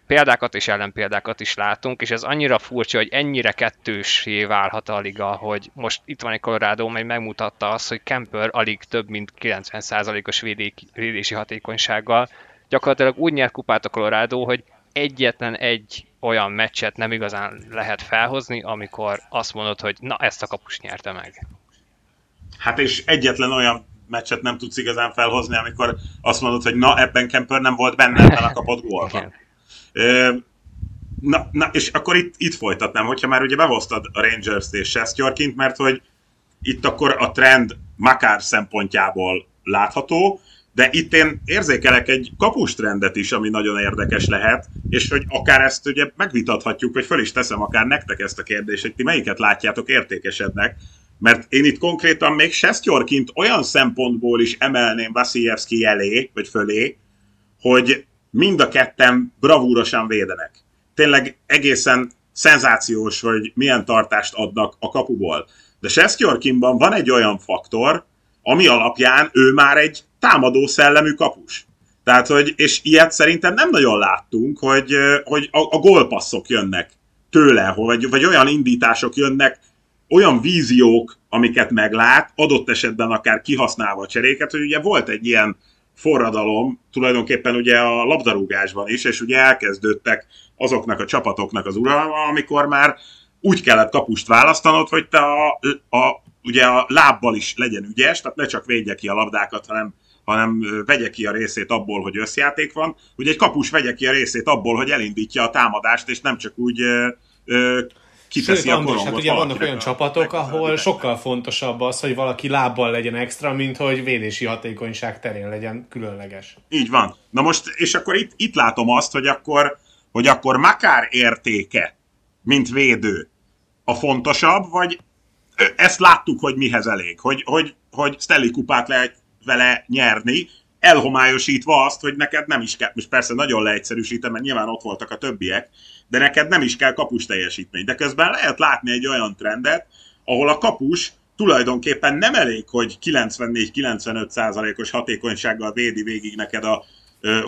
példákat és ellenpéldákat is látunk, és ez annyira furcsa, hogy ennyire kettősé válhat a liga, hogy most itt van egy Colorado, mely megmutatta azt, hogy Kemper alig több mint 90%-os védési hatékonysággal gyakorlatilag úgy nyert kupát a Colorado, hogy egyetlen egy olyan meccset nem igazán lehet felhozni, amikor azt mondod, hogy na ezt a kapus nyerte meg. Hát és egyetlen olyan meccset nem tudsz igazán felhozni, amikor azt mondod, hogy na ebben Kemper nem volt benne, ebben a kapott gólban. Na, na, és akkor itt, itt folytatnám, hogyha már ugye bevoztad a Rangers-t és Sestjorkint, mert hogy itt akkor a trend Makár szempontjából látható, de itt én érzékelek egy kapus trendet is, ami nagyon érdekes lehet, és hogy akár ezt ugye megvitathatjuk, hogy föl is teszem akár nektek ezt a kérdést, hogy ti melyiket látjátok értékesednek, mert én itt konkrétan még Sestjorkint olyan szempontból is emelném Vasiljevski elé, vagy fölé, hogy mind a ketten bravúrosan védenek. Tényleg egészen szenzációs, hogy milyen tartást adnak a kapuból. De Sestjorkinban van egy olyan faktor, ami alapján ő már egy támadó szellemű kapus. Tehát, hogy, és ilyet szerintem nem nagyon láttunk, hogy, hogy a, a gólpasszok jönnek tőle, vagy, vagy olyan indítások jönnek, olyan víziók, amiket meglát, adott esetben akár kihasználva a cseréket, hogy ugye volt egy ilyen forradalom tulajdonképpen ugye a labdarúgásban is, és ugye elkezdődtek azoknak a csapatoknak az uralma, amikor már úgy kellett kapust választanod, hogy te a, a, ugye a lábbal is legyen ügyes, tehát ne csak védje ki a labdákat, hanem, hanem vegye ki a részét abból, hogy összjáték van. Ugye egy kapus vegye ki a részét abból, hogy elindítja a támadást, és nem csak úgy ö, ö, kiteszi Sőt, a András, hát ugye vannak olyan csapatok, ahol sokkal fontosabb az, hogy valaki lábbal legyen extra, mint hogy védési hatékonyság terén legyen különleges. Így van. Na most, és akkor itt, itt látom azt, hogy akkor, hogy akkor Makár értéke, mint védő, a fontosabb, vagy ezt láttuk, hogy mihez elég, hogy, hogy, hogy Stanley kupát lehet vele nyerni, elhomályosítva azt, hogy neked nem is kell, most persze nagyon leegyszerűsítem, mert nyilván ott voltak a többiek, de neked nem is kell kapus teljesítmény. De közben lehet látni egy olyan trendet, ahol a kapus tulajdonképpen nem elég, hogy 94-95 százalékos hatékonysággal védi végig neked a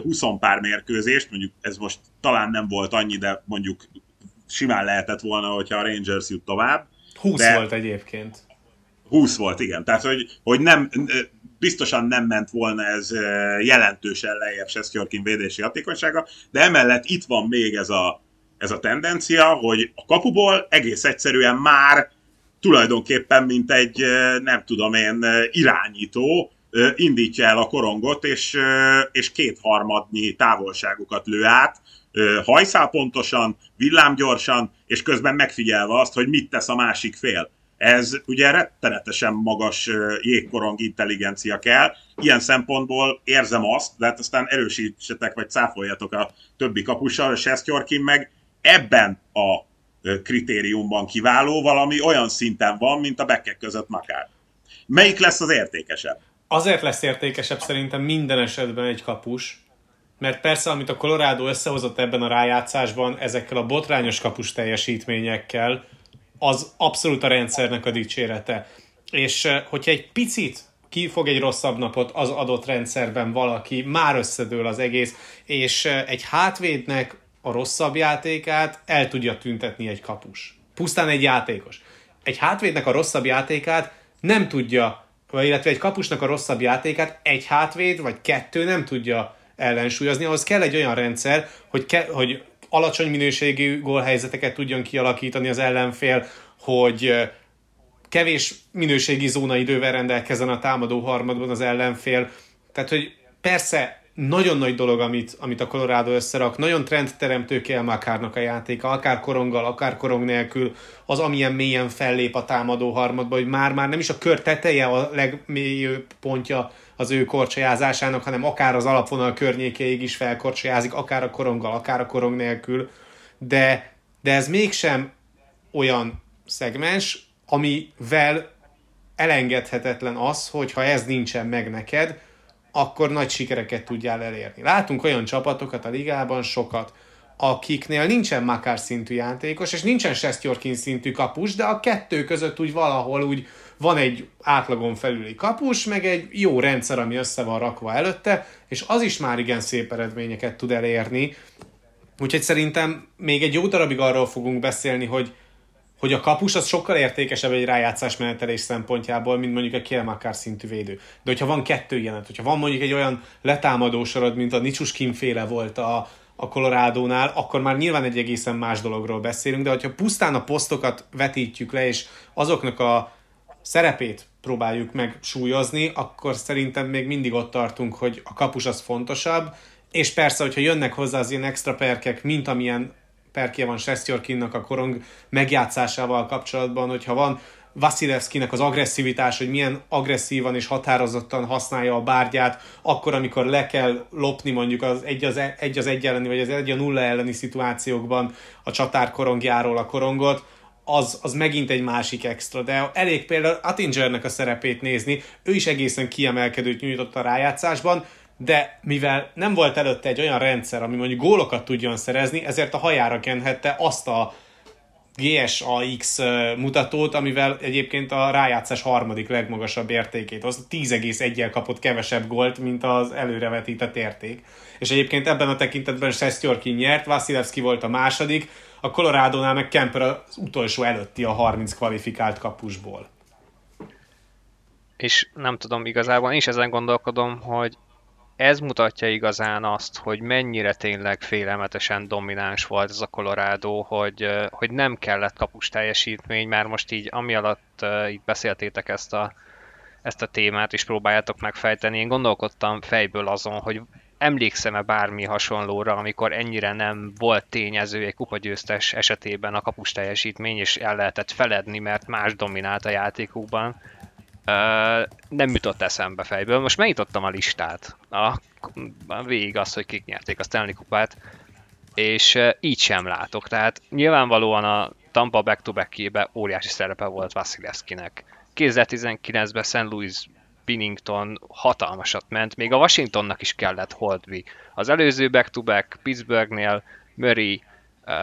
20 pár mérkőzést, mondjuk ez most talán nem volt annyi, de mondjuk simán lehetett volna, hogyha a Rangers jut tovább. 20 de volt egyébként. 20 volt, igen. Tehát, hogy, hogy nem, biztosan nem ment volna ez jelentősen lejjebb Sestjorkin védési hatékonysága, de emellett itt van még ez a, ez a tendencia, hogy a kapuból egész egyszerűen már tulajdonképpen, mint egy, nem tudom én, irányító, indítja el a korongot, és, és kétharmadnyi távolságokat lő át, hajszál pontosan, villámgyorsan, és közben megfigyelve azt, hogy mit tesz a másik fél. Ez ugye rettenetesen magas jégkorong intelligencia kell. Ilyen szempontból érzem azt, de hát aztán erősítsetek, vagy cáfoljatok a többi kapussal, a Sestjorkin meg ebben a kritériumban kiváló, valami olyan szinten van, mint a bekkek között Makár. Melyik lesz az értékesebb? Azért lesz értékesebb szerintem minden esetben egy kapus, mert persze, amit a Colorado összehozott ebben a rájátszásban, ezekkel a botrányos kapus teljesítményekkel, az abszolút a rendszernek a dicsérete. És hogyha egy picit kifog egy rosszabb napot az adott rendszerben valaki, már összedől az egész, és egy hátvédnek a rosszabb játékát el tudja tüntetni egy kapus. Pusztán egy játékos. Egy hátvédnek a rosszabb játékát nem tudja, illetve egy kapusnak a rosszabb játékát egy hátvéd vagy kettő nem tudja ellensúlyozni. Ahhoz kell egy olyan rendszer, hogy, ke, hogy alacsony minőségű gólhelyzeteket tudjon kialakítani az ellenfél, hogy kevés minőségi zónaidővel rendelkezzen a támadó harmadban az ellenfél. Tehát, hogy persze nagyon nagy dolog, amit, amit a Colorado összerak, nagyon trendteremtő kell Makárnak a játéka, akár koronggal, akár korong nélkül, az amilyen mélyen fellép a támadó harmadba, hogy már-már nem is a kör teteje a legmélyebb pontja az ő korcsolyázásának, hanem akár az alapvonal környékéig is felkorcsolyázik, akár a koronggal, akár a korong nélkül, de, de ez mégsem olyan szegmens, amivel elengedhetetlen az, hogy ha ez nincsen meg neked, akkor nagy sikereket tudjál elérni. Látunk olyan csapatokat a ligában, sokat, akiknél nincsen Makár szintű játékos, és nincsen Sestjorkin szintű kapus, de a kettő között úgy valahol úgy van egy átlagon felüli kapus, meg egy jó rendszer, ami össze van rakva előtte, és az is már igen szép eredményeket tud elérni. Úgyhogy szerintem még egy jó darabig arról fogunk beszélni, hogy hogy a kapus az sokkal értékesebb egy rájátszás menetelés szempontjából, mint mondjuk a Kielmakár szintű védő. De hogyha van kettő ilyenet, hogyha van mondjuk egy olyan letámadó sorod, mint a Nicsuskin féle volt a, a Colorado-nál, akkor már nyilván egy egészen más dologról beszélünk, de hogyha pusztán a posztokat vetítjük le, és azoknak a szerepét próbáljuk meg súlyozni, akkor szerintem még mindig ott tartunk, hogy a kapus az fontosabb, és persze, hogyha jönnek hozzá az ilyen extra perkek, mint amilyen perkje van Sestjorkinnak a korong megjátszásával kapcsolatban, hogyha van Vasilevskinek az agresszivitás, hogy milyen agresszívan és határozottan használja a bárgyát, akkor, amikor le kell lopni mondjuk az egy az, e, egy, az egy elleni, vagy az egy a nulla elleni szituációkban a csatár korongjáról a korongot, az, az megint egy másik extra, de elég például Attingernek a szerepét nézni, ő is egészen kiemelkedőt nyújtott a rájátszásban, de mivel nem volt előtte egy olyan rendszer, ami mondjuk gólokat tudjon szerezni, ezért a hajára kenhette azt a GSAX mutatót, amivel egyébként a rájátszás harmadik legmagasabb értékét, az 10,1-el kapott kevesebb gólt, mint az előrevetített érték. És egyébként ebben a tekintetben Sestjorkin nyert, Vasilevski volt a második, a Colorado-nál meg Kemper az utolsó előtti a 30 kvalifikált kapusból. És nem tudom, igazából én is ezen gondolkodom, hogy ez mutatja igazán azt, hogy mennyire tényleg félelmetesen domináns volt ez a Colorado, hogy, hogy nem kellett kapus teljesítmény, már most így ami alatt így beszéltétek ezt a, ezt a témát, és próbáljátok megfejteni. Én gondolkodtam fejből azon, hogy emlékszem-e bármi hasonlóra, amikor ennyire nem volt tényező egy kupagyőztes esetében a kapus teljesítmény, és el lehetett feledni, mert más dominált a játékukban nem jutott eszembe fejből. Most megnyitottam a listát. A, a végig az, hogy kik nyerték a Stanley kupát, és uh, így sem látok. Tehát nyilvánvalóan a Tampa back-to-back óriási szerepe volt Vasilevskinek. 2019-ben St. Louis Binnington hatalmasat ment, még a Washingtonnak is kellett Holdby. Az előző back-to-back Pittsburghnél Murray uh,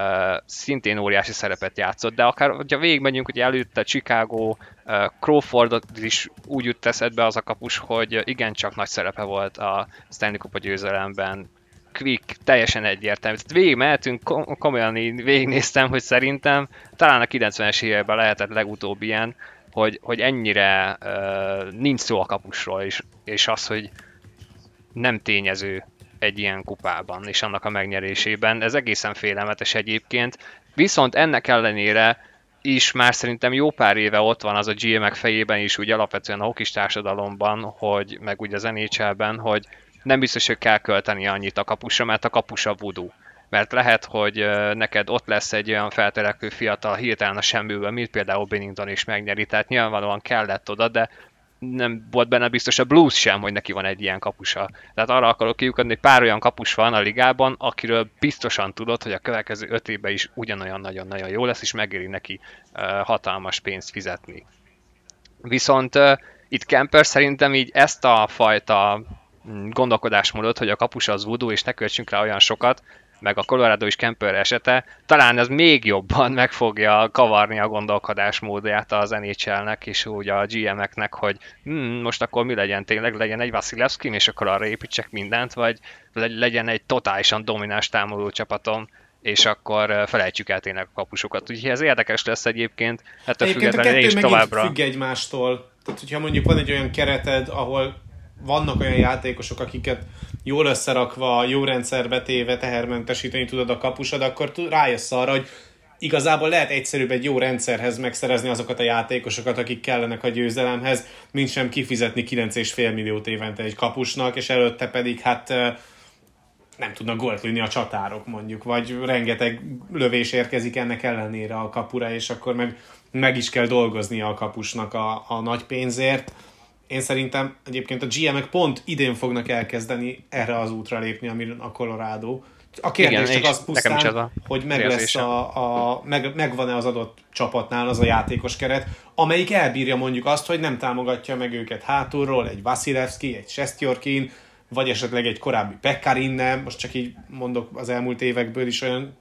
szintén óriási szerepet játszott, de akár, hogyha végigmegyünk, hogy előtte Chicago, uh, Crawford is úgy jut eszedbe az a kapus, hogy igencsak nagy szerepe volt a Stanley Kupa győzelemben, Quick teljesen egyértelmű. Tehát végig mehetünk, komolyan végignéztem, hogy szerintem talán a 90-es években lehetett legutóbb ilyen, hogy, hogy ennyire uh, nincs szó a kapusról, és, és az, hogy nem tényező egy ilyen kupában és annak a megnyerésében. Ez egészen félelmetes egyébként. Viszont ennek ellenére is már szerintem jó pár éve ott van az a GM-ek fejében is, úgy alapvetően a hokis társadalomban, hogy, meg úgy az NHL-ben, hogy nem biztos, hogy kell költeni annyit a kapusra, mert a kapus a voodoo. Mert lehet, hogy neked ott lesz egy olyan felterekvő fiatal hirtelen a semmiből, mint például Bennington is megnyeri, tehát nyilvánvalóan kellett oda, de nem volt benne biztos a Blues sem, hogy neki van egy ilyen kapusa. Tehát arra akarok kiukadni, hogy pár olyan kapus van a ligában, akiről biztosan tudod, hogy a következő öt évben is ugyanolyan nagyon-nagyon jó lesz, és megéri neki uh, hatalmas pénzt fizetni. Viszont itt Kemper szerintem így ezt a fajta mm, gondolkodásmódot, hogy a kapus az voodoo, és ne költsünk rá olyan sokat, meg a Colorado is Kemper esete, talán ez még jobban meg fogja kavarni a gondolkodásmódját az NHL-nek és úgy a GM-eknek, hogy hm, most akkor mi legyen tényleg, legyen egy Vasilevskin, és akkor arra építsek mindent, vagy legyen egy totálisan domináns támadó csapatom, és akkor felejtsük el tényleg a kapusokat. Úgyhogy ez érdekes lesz egyébként, ettől egyébként függetlenül a kettő továbbra. függ egymástól. Tehát, hogyha mondjuk van egy olyan kereted, ahol vannak olyan játékosok, akiket jól összerakva, jó rendszerbe téve tehermentesíteni tudod a kapusod, akkor rájössz arra, hogy igazából lehet egyszerűbb egy jó rendszerhez megszerezni azokat a játékosokat, akik kellenek a győzelemhez, mint sem kifizetni 9,5 milliót évente egy kapusnak, és előtte pedig hát nem tudnak gólt lőni a csatárok mondjuk, vagy rengeteg lövés érkezik ennek ellenére a kapura, és akkor meg, meg is kell dolgoznia a kapusnak a, a nagy pénzért én szerintem egyébként a GM-ek pont idén fognak elkezdeni erre az útra lépni, ami a Colorado. A kérdés Igen, csak az pusztán, a hogy meg lesz a, a meg, megvan-e az adott csapatnál az a játékos keret, amelyik elbírja mondjuk azt, hogy nem támogatja meg őket hátulról, egy Vasilevski, egy Sestjorkin, vagy esetleg egy korábbi Pekkarin nem, most csak így mondok az elmúlt évekből is olyan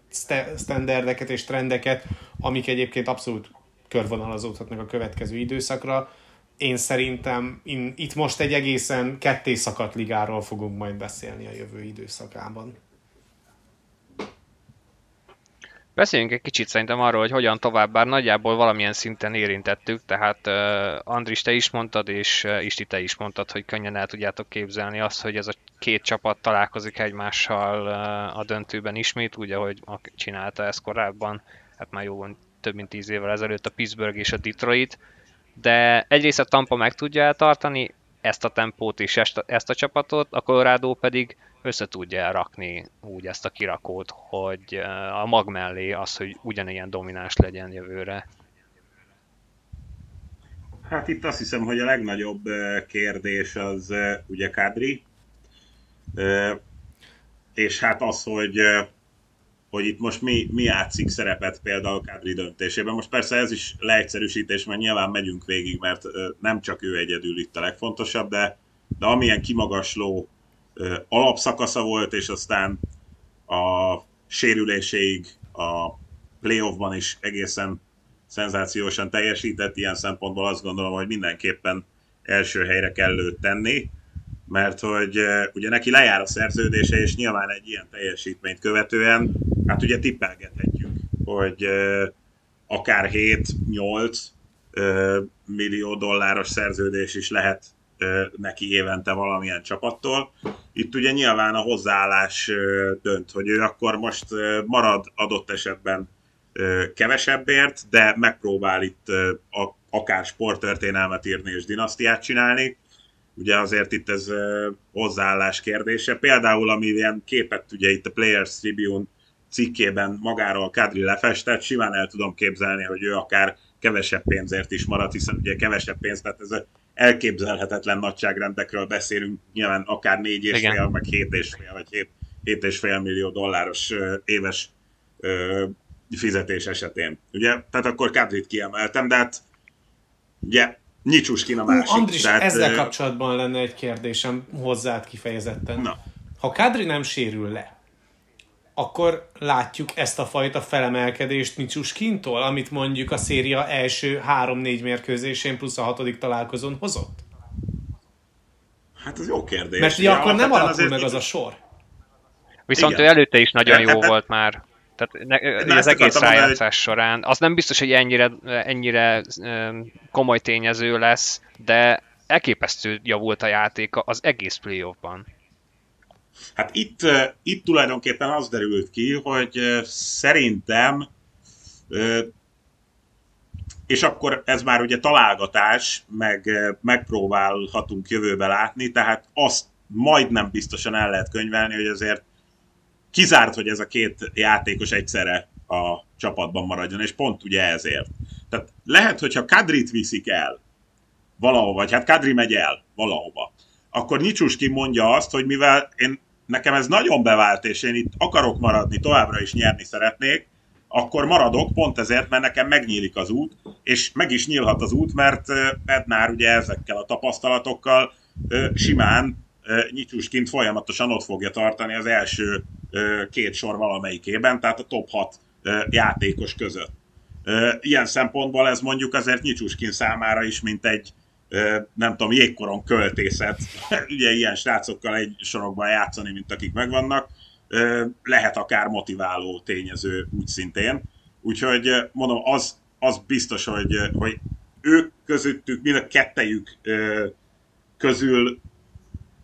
standardeket és trendeket, amik egyébként abszolút körvonalazódhatnak a következő időszakra én szerintem in, itt most egy egészen ketté szakadt ligáról fogunk majd beszélni a jövő időszakában. Beszéljünk egy kicsit szerintem arról, hogy hogyan tovább, bár nagyjából valamilyen szinten érintettük, tehát uh, Andris, te is mondtad, és uh, Isti, te is mondtad, hogy könnyen el tudjátok képzelni azt, hogy ez a két csapat találkozik egymással uh, a döntőben ismét, úgy, ahogy csinálta ezt korábban, hát már jó több mint tíz évvel ezelőtt a Pittsburgh és a Detroit, de egyrészt a Tampa meg tudja eltartani ezt a tempót és ezt a, ezt a csapatot, a Colorado pedig össze tudja rakni úgy ezt a kirakót, hogy a mag mellé az, hogy ugyanilyen domináns legyen jövőre. Hát itt azt hiszem, hogy a legnagyobb kérdés az ugye Kadri, és hát az, hogy hogy itt most mi, mi játszik szerepet például Kadri döntésében. Most persze ez is leegyszerűsítés, mert nyilván megyünk végig, mert nem csak ő egyedül itt a legfontosabb, de, de amilyen kimagasló alapszakasza volt, és aztán a sérüléséig a playoffban is egészen szenzációsan teljesített, ilyen szempontból azt gondolom, hogy mindenképpen első helyre kell őt tenni, mert hogy ugye neki lejár a szerződése, és nyilván egy ilyen teljesítményt követően, hát ugye tippelgethetjük, hogy akár 7-8 millió dolláros szerződés is lehet neki évente valamilyen csapattól. Itt ugye nyilván a hozzáállás dönt, hogy ő akkor most marad adott esetben kevesebbért, de megpróbál itt akár sporttörténelmet írni és dinasztiát csinálni. Ugye azért itt ez hozzáállás kérdése. Például, ami ilyen képet ugye itt a Players Tribune cikkében magáról Kadri lefestett, simán el tudom képzelni, hogy ő akár kevesebb pénzért is marad, hiszen ugye kevesebb pénz, tehát ez elképzelhetetlen nagyságrendekről beszélünk, nyilván akár négy és Igen. fél, meg hét és fél, vagy hét, hét és fél millió dolláros éves fizetés esetén. Ugye? Tehát akkor Kadrit kiemeltem, de hát ugye Nicsuskin a másik. Uh, Andris, tehát, ezzel kapcsolatban lenne egy kérdésem hozzád kifejezetten. Na. Ha Kadri nem sérül le, akkor látjuk ezt a fajta felemelkedést Nicsuskintól, amit mondjuk a széria első három-négy mérkőzésén plusz a hatodik találkozón hozott? Hát ez jó kérdés. Mert ugye akkor nem alakul meg az a sor. Viszont Igen. ő előtte is nagyon jó volt már. Tehát ne, az egész rájátszás hogy... során. Az nem biztos, hogy ennyire, ennyire komoly tényező lesz, de elképesztő javult a játéka az egész playoffban. Hát itt, itt tulajdonképpen az derült ki, hogy szerintem és akkor ez már ugye találgatás, meg megpróbálhatunk jövőbe látni, tehát azt majdnem biztosan el lehet könyvelni, hogy azért kizárt, hogy ez a két játékos egyszerre a csapatban maradjon, és pont ugye ezért. Tehát lehet, hogyha Kadrit viszik el valahova, vagy hát Kadri megy el valahova, akkor Nicsuski mondja azt, hogy mivel én, nekem ez nagyon bevált, és én itt akarok maradni, továbbra is nyerni szeretnék, akkor maradok, pont ezért, mert nekem megnyílik az út, és meg is nyílhat az út, mert Bednár ugye ezekkel a tapasztalatokkal simán Nyicsuskint folyamatosan ott fogja tartani az első két sor valamelyikében, tehát a top 6 játékos között. Ilyen szempontból ez mondjuk azért Nyicsuskin számára is, mint egy nem tudom, jégkoron költészet, ugye ilyen srácokkal egy sorokban játszani, mint akik megvannak, lehet akár motiváló tényező úgy szintén. Úgyhogy mondom, az, az biztos, hogy, hogy ők közöttük, mind a kettejük közül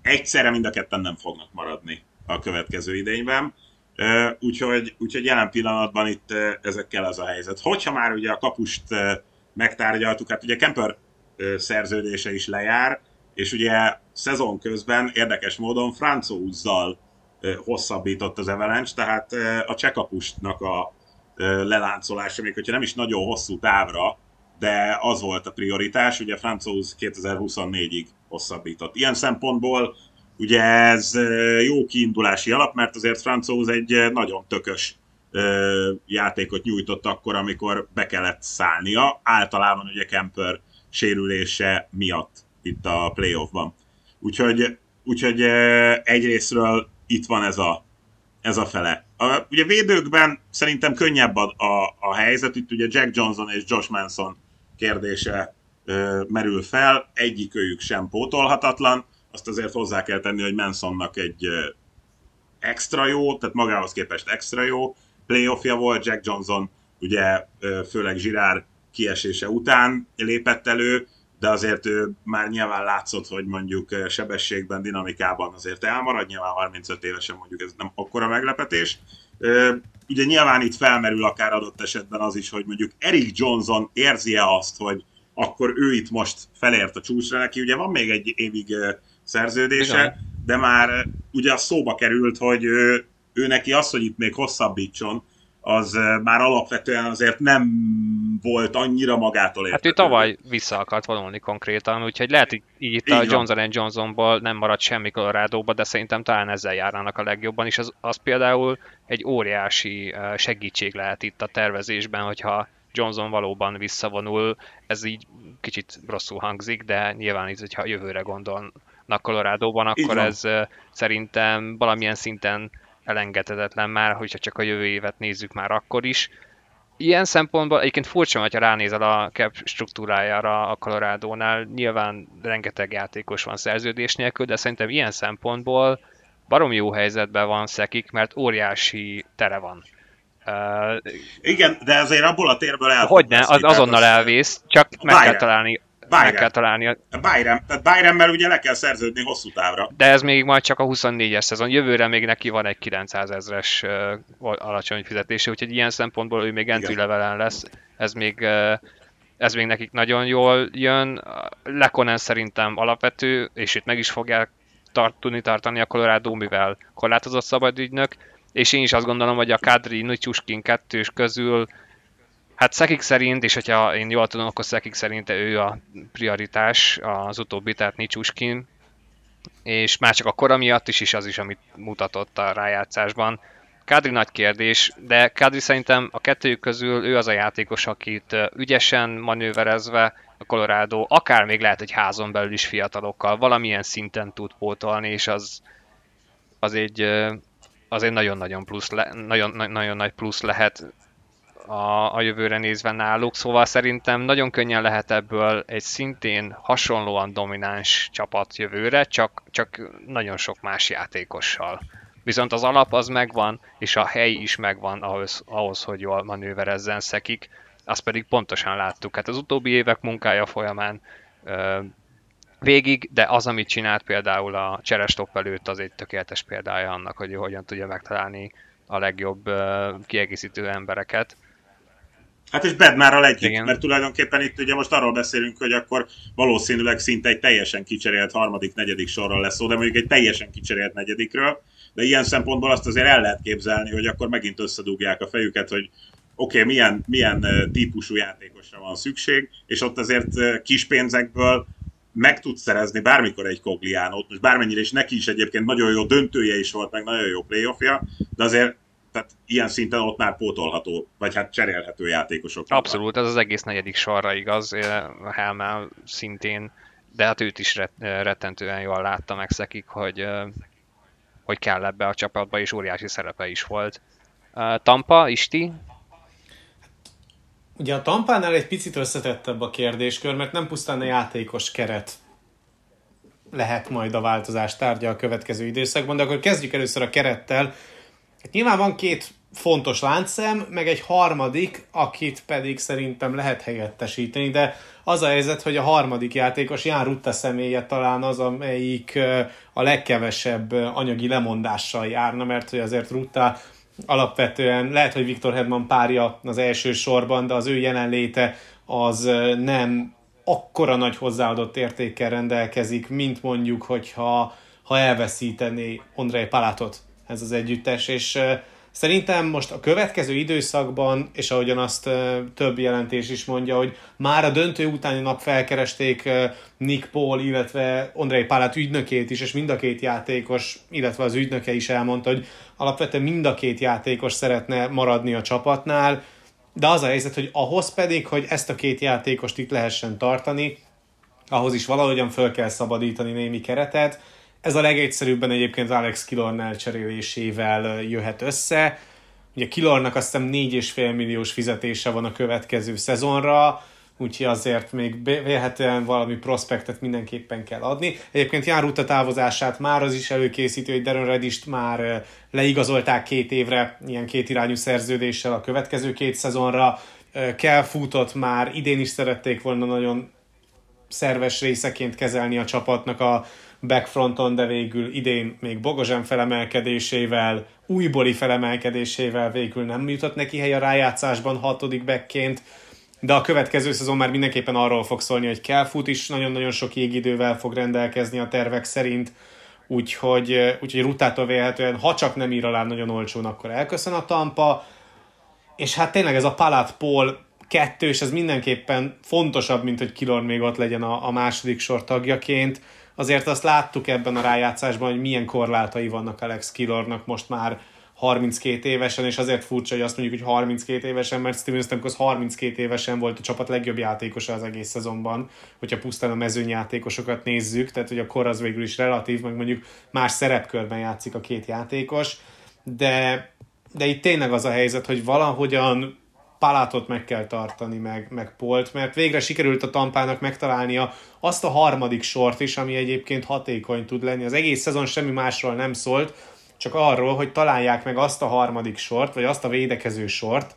egyszerre mind a ketten nem fognak maradni a következő idényben. Úgyhogy, úgyhogy jelen pillanatban itt ezekkel az a helyzet. Hogyha már ugye a kapust megtárgyaltuk, hát ugye Kemper szerződése is lejár, és ugye szezon közben érdekes módon francózzal hosszabbított az Avalanche, tehát a csekapustnak a leláncolása, még hogyha nem is nagyon hosszú távra, de az volt a prioritás, ugye Francúz 2024-ig hosszabbított. Ilyen szempontból ugye ez jó kiindulási alap, mert azért Francúz egy nagyon tökös játékot nyújtott akkor, amikor be kellett szállnia, általában ugye Kemper sérülése miatt itt a playoffban. Úgyhogy, úgyhogy egyrésztről itt van ez a, ez a fele. A, ugye védőkben szerintem könnyebb a, a, a helyzet, itt ugye Jack Johnson és Josh Manson kérdése ö, merül fel, egyik őjük sem pótolhatatlan, azt azért hozzá kell tenni, hogy Mansonnak egy extra jó, tehát magához képest extra jó playoffja volt, Jack Johnson ugye főleg Zsirár kiesése után lépett elő, de azért ő már nyilván látszott, hogy mondjuk sebességben, dinamikában azért elmarad, nyilván 35 évesen mondjuk ez nem akkora meglepetés. Ugye nyilván itt felmerül akár adott esetben az is, hogy mondjuk Eric Johnson érzi-e azt, hogy akkor ő itt most felért a csúcsra, neki. Ugye van még egy évig szerződése, Bizony. de már ugye a szóba került, hogy ő, ő neki az, hogy itt még hosszabbítson, az már alapvetően azért nem volt annyira magától értető. Hát ő tavaly vissza akart vonulni konkrétan, úgyhogy lehet, hogy így itt így a Johnson Johnsonból nem maradt semmi colorado de szerintem talán ezzel járnának a legjobban, és az, az például egy óriási segítség lehet itt a tervezésben, hogyha Johnson valóban visszavonul, ez így kicsit rosszul hangzik, de nyilván így, hogyha jövőre gondolnak Colorado-ban, akkor ez szerintem valamilyen szinten elengedhetetlen már, hogyha csak a jövő évet nézzük már akkor is. Ilyen szempontból egyébként furcsa, hogyha ránézel a cap struktúrájára a Colorado-nál, nyilván rengeteg játékos van szerződés nélkül, de szerintem ilyen szempontból barom jó helyzetben van Szekik, mert óriási tere van. Uh, Igen, de azért abból a térből el. Hogyne, az azonnal elvész, csak meg kell találni Byron. meg kell találni. A... Byron, tehát Byron-mel ugye le kell szerződni hosszú távra. De ez még majd csak a 24-es szezon. Jövőre még neki van egy 900 ezres uh, alacsony fizetése, úgyhogy ilyen szempontból ő még entry levelen lesz. Ez még, uh, ez még nekik nagyon jól jön. Lekonen szerintem alapvető, és itt meg is fogják tart, tudni tartani a Colorado, mivel korlátozott szabadügynök. És én is azt gondolom, hogy a Kadri Nutyuskin kettős közül Hát Szekik szerint, és hogyha én jól tudom, akkor Szekik szerint ő a prioritás az utóbbi, tehát Nicsuskin, és már csak a kora miatt is, is az is, amit mutatott a rájátszásban. Kadri nagy kérdés, de Kadri szerintem a kettőjük közül ő az a játékos, akit ügyesen manőverezve a Colorado, akár még lehet, hogy házon belül is fiatalokkal valamilyen szinten tud pótolni, és az, az egy, az egy nagyon-nagyon plusz, le, nagyon, nagyon nagy plusz lehet a, a jövőre nézve náluk, szóval szerintem nagyon könnyen lehet ebből egy szintén hasonlóan domináns csapat jövőre, csak, csak nagyon sok más játékossal. Viszont az alap az megvan, és a hely is megvan ahhoz, ahhoz hogy jól manőverezzen szekik, azt pedig pontosan láttuk. Hát az utóbbi évek munkája folyamán ö, végig, de az, amit csinált például a cserestop előtt, az egy tökéletes példája annak, hogy hogyan tudja megtalálni a legjobb ö, kiegészítő embereket. Hát és Bednárral együtt, Igen. mert tulajdonképpen itt ugye most arról beszélünk, hogy akkor valószínűleg szinte egy teljesen kicserélt harmadik, negyedik sorról lesz szó, de mondjuk egy teljesen kicserélt negyedikről, de ilyen szempontból azt azért el lehet képzelni, hogy akkor megint összedugják a fejüket, hogy oké, okay, milyen, milyen típusú játékosra van szükség, és ott azért kis pénzekből meg tudsz szerezni bármikor egy Kogliánót, most bármennyire is neki is egyébként nagyon jó döntője is volt, meg nagyon jó playoffja, de azért tehát ilyen szinten ott már pótolható, vagy hát cserélhető játékosok. Abszolút, ez az egész negyedik sorra igaz, a Helmel szintén, de hát őt is rettentően jól látta meg szekik, hogy, hogy kell ebbe a csapatba, és óriási szerepe is volt. Tampa, Isti? Ugye a Tampánál egy picit összetettebb a kérdéskör, mert nem pusztán a játékos keret lehet majd a változás tárgya a következő időszakban, de akkor kezdjük először a kerettel, Hát nyilván van két fontos láncszem, meg egy harmadik, akit pedig szerintem lehet helyettesíteni, de az a helyzet, hogy a harmadik játékos, Ján Rutta személye talán az, amelyik a legkevesebb anyagi lemondással járna, mert hogy azért Rutta alapvetően lehet, hogy Viktor Hedman párja az első sorban, de az ő jelenléte az nem akkora nagy hozzáadott értékkel rendelkezik, mint mondjuk, hogyha ha elveszítené Ondrej Palátot ez az együttes, és Szerintem most a következő időszakban, és ahogyan azt több jelentés is mondja, hogy már a döntő utáni nap felkeresték Nick Paul, illetve Andrei Pálát ügynökét is, és mind a két játékos, illetve az ügynöke is elmondta, hogy alapvetően mind a két játékos szeretne maradni a csapatnál, de az a helyzet, hogy ahhoz pedig, hogy ezt a két játékost itt lehessen tartani, ahhoz is valahogyan föl kell szabadítani némi keretet, ez a legegyszerűbben egyébként Alex Kilorn cserélésével jöhet össze. Ugye Kilornak azt hiszem 4,5 milliós fizetése van a következő szezonra, úgyhogy azért még vélhetően valami prospektet mindenképpen kell adni. Egyébként Ján Ruta távozását már az is előkészítő, hogy Darren Redist már leigazolták két évre, ilyen kétirányú szerződéssel a következő két szezonra. Kell futott már, idén is szerették volna nagyon szerves részeként kezelni a csapatnak a, backfronton, de végül idén még Bogozsán felemelkedésével, újbóli felemelkedésével végül nem jutott neki hely a rájátszásban hatodik backként. de a következő szezon már mindenképpen arról fog szólni, hogy kell is, nagyon-nagyon sok jégidővel fog rendelkezni a tervek szerint, úgyhogy, úgyhogy Rutától vélhetően, ha csak nem ír alá nagyon olcsón, akkor elköszön a Tampa, és hát tényleg ez a Palat Paul kettős, ez mindenképpen fontosabb, mint hogy Kilor még ott legyen a, a második sor tagjaként. Azért azt láttuk ebben a rájátszásban, hogy milyen korlátai vannak Alex Kilornak most már 32 évesen, és azért furcsa, hogy azt mondjuk, hogy 32 évesen, mert Steven Stamkos 32 évesen volt a csapat legjobb játékosa az egész szezonban, hogyha pusztán a mezőnyjátékosokat nézzük, tehát hogy a kor az végül is relatív, meg mondjuk más szerepkörben játszik a két játékos, de, de itt tényleg az a helyzet, hogy valahogyan Palátot meg kell tartani, meg, meg Polt, mert végre sikerült a Tampának megtalálnia azt a harmadik sort is, ami egyébként hatékony tud lenni. Az egész szezon semmi másról nem szólt, csak arról, hogy találják meg azt a harmadik sort, vagy azt a védekező sort,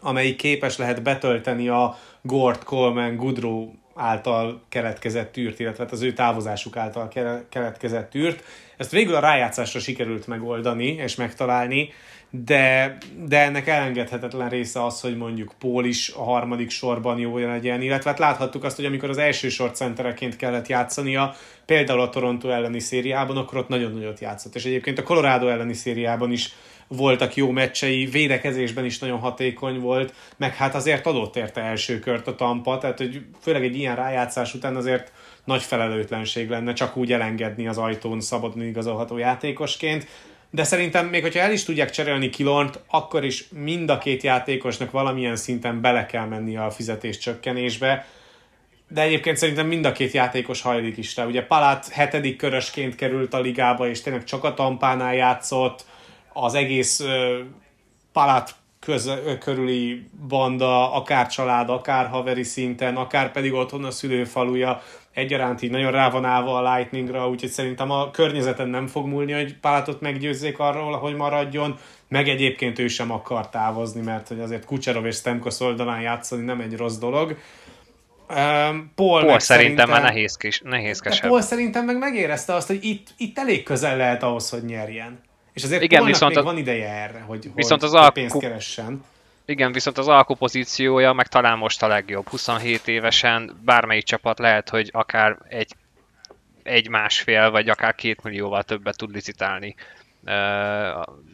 amelyik képes lehet betölteni a Gord, Coleman, Goodrow által keletkezett tűrt, illetve hát az ő távozásuk által keletkezett tűrt. Ezt végül a rájátszásra sikerült megoldani és megtalálni, de, de ennek elengedhetetlen része az, hogy mondjuk Pól is a harmadik sorban jó legyen, illetve hát láthattuk azt, hogy amikor az első sor centereként kellett játszania, például a Toronto elleni szériában, akkor ott nagyon nagyot játszott, és egyébként a Colorado elleni szériában is voltak jó meccsei, védekezésben is nagyon hatékony volt, meg hát azért adott érte első kört a Tampa, tehát hogy főleg egy ilyen rájátszás után azért nagy felelőtlenség lenne csak úgy elengedni az ajtón szabadon igazolható játékosként de szerintem még hogyha el is tudják cserélni Kilont, akkor is mind a két játékosnak valamilyen szinten bele kell menni a fizetés csökkenésbe, de egyébként szerintem mind a két játékos hajlik is rá. Ugye Palát hetedik körösként került a ligába, és tényleg csak a tampánál játszott, az egész uh, Palát köz, körüli banda, akár család, akár haveri szinten, akár pedig otthon a szülőfaluja, egyaránt így nagyon rá van állva a Lightningra, úgyhogy szerintem a környezeten nem fog múlni, hogy Pálátot meggyőzzék arról, hogy maradjon, meg egyébként ő sem akar távozni, mert hogy azért Kucserov és Stemkos oldalán játszani nem egy rossz dolog. Um, Paul, Paul szerintem már nehézkes, nehézkesebb. Paul szerintem meg megérezte azt, hogy itt, itt elég közel lehet ahhoz, hogy nyerjen. És azért Igen, viszont még a... van ideje erre, hogy, viszont hogy az alku... pénzt keressen. Igen, viszont az alkupozíciója meg talán most a legjobb. 27 évesen bármelyik csapat lehet, hogy akár egy, egy másfél, vagy akár két millióval többet tud licitálni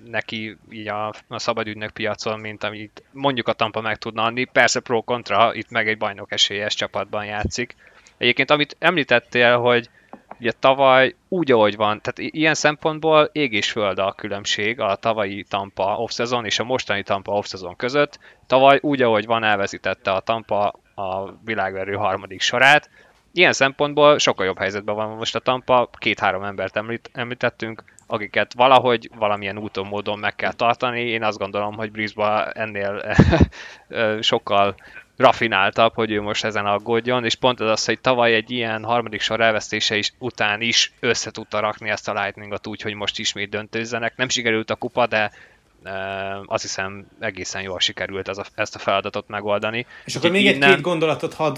neki így a, a szabadügynök piacon, mint amit mondjuk a Tampa meg tudna adni. Persze pro kontra, itt meg egy bajnok esélyes csapatban játszik. Egyébként amit említettél, hogy Ugye tavaly úgy, ahogy van, tehát ilyen szempontból ég és föld a különbség a tavalyi Tampa off és a mostani Tampa off között. Tavaly úgy, ahogy van, elveszítette a Tampa a világverő harmadik sorát. Ilyen szempontból sokkal jobb helyzetben van most a Tampa, két-három embert említ, említettünk, akiket valahogy, valamilyen úton, módon meg kell tartani. Én azt gondolom, hogy Brisba ennél sokkal rafináltabb, hogy ő most ezen aggódjon, és pont az az, hogy tavaly egy ilyen harmadik sor elvesztése is után is össze tudta rakni ezt a Lightningot úgy, hogy most ismét döntőzzenek. Nem sikerült a kupa, de azt hiszem egészen jól sikerült ez a, ezt a feladatot megoldani. És akkor még innen... egy-két gondolatot hadd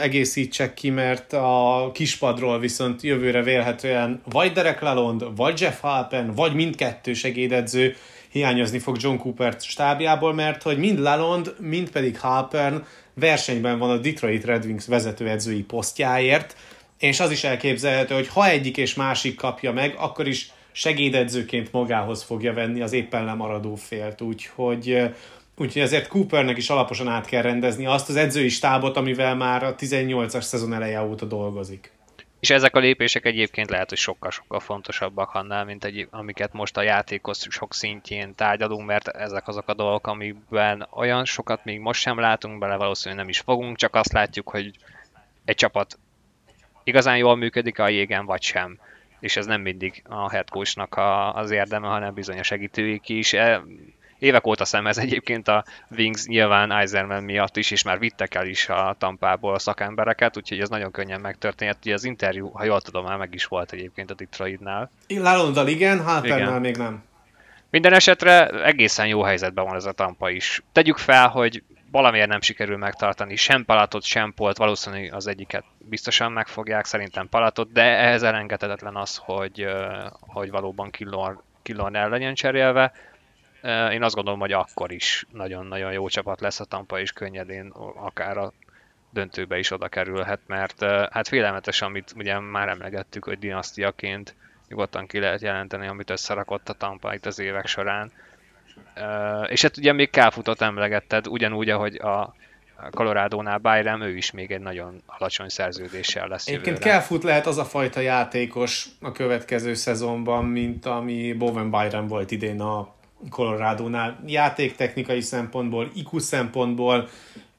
egészítsek ki, mert a kispadról viszont jövőre vélhetően vagy Derek Lalonde, vagy Jeff Halpen, vagy mindkettő segédedző hiányozni fog John Cooper stábjából, mert hogy mind Lalond, mind pedig Halpern versenyben van a Detroit Red Wings vezetőedzői posztjáért, és az is elképzelhető, hogy ha egyik és másik kapja meg, akkor is segédedzőként magához fogja venni az éppen lemaradó félt, úgyhogy Úgyhogy ezért Coopernek is alaposan át kell rendezni azt az edzői stábot, amivel már a 18-as szezon eleje óta dolgozik. És ezek a lépések egyébként lehet, hogy sokkal-sokkal fontosabbak annál, mint egy, amiket most a játékos sok szintjén tárgyalunk, mert ezek azok a dolgok, amikben olyan sokat még most sem látunk bele, valószínűleg nem is fogunk, csak azt látjuk, hogy egy csapat igazán jól működik a jégen, vagy sem. És ez nem mindig a head coachnak a, az érdeme, hanem bizony a segítőik is. E, Évek óta szem ez egyébként a Wings nyilván Eiserman miatt is, és már vittek el is a tampából a szakembereket, úgyhogy ez nagyon könnyen megtörtént. Ugye az interjú, ha jól tudom, már meg is volt egyébként a Detroitnál. Lálondal igen, Harpernál még nem. Minden esetre egészen jó helyzetben van ez a Tampa is. Tegyük fel, hogy valamiért nem sikerül megtartani sem Palatot, sem Polt, valószínűleg az egyiket biztosan megfogják, szerintem Palatot, de ehhez elengedhetetlen az, hogy, hogy valóban Killorn, Killorn el legyen cserélve Én azt gondolom, hogy akkor is nagyon-nagyon jó csapat lesz a Tampa, és könnyedén akár a döntőbe is oda kerülhet, mert hát félelmetes, amit ugye már emlegettük, hogy dinasztiaként nyugodtan ki lehet jelenteni, amit összerakott a Tampa itt az évek során. És hát ugye még Káfutot emlegetted, ugyanúgy, ahogy a Colorado-nál Byram, ő is még egy nagyon alacsony szerződéssel lesz Egyébként Kelfut lehet az a fajta játékos a következő szezonban, mint ami Bowen Byram volt idén a Colorado-nál. Játéktechnikai szempontból, IQ szempontból,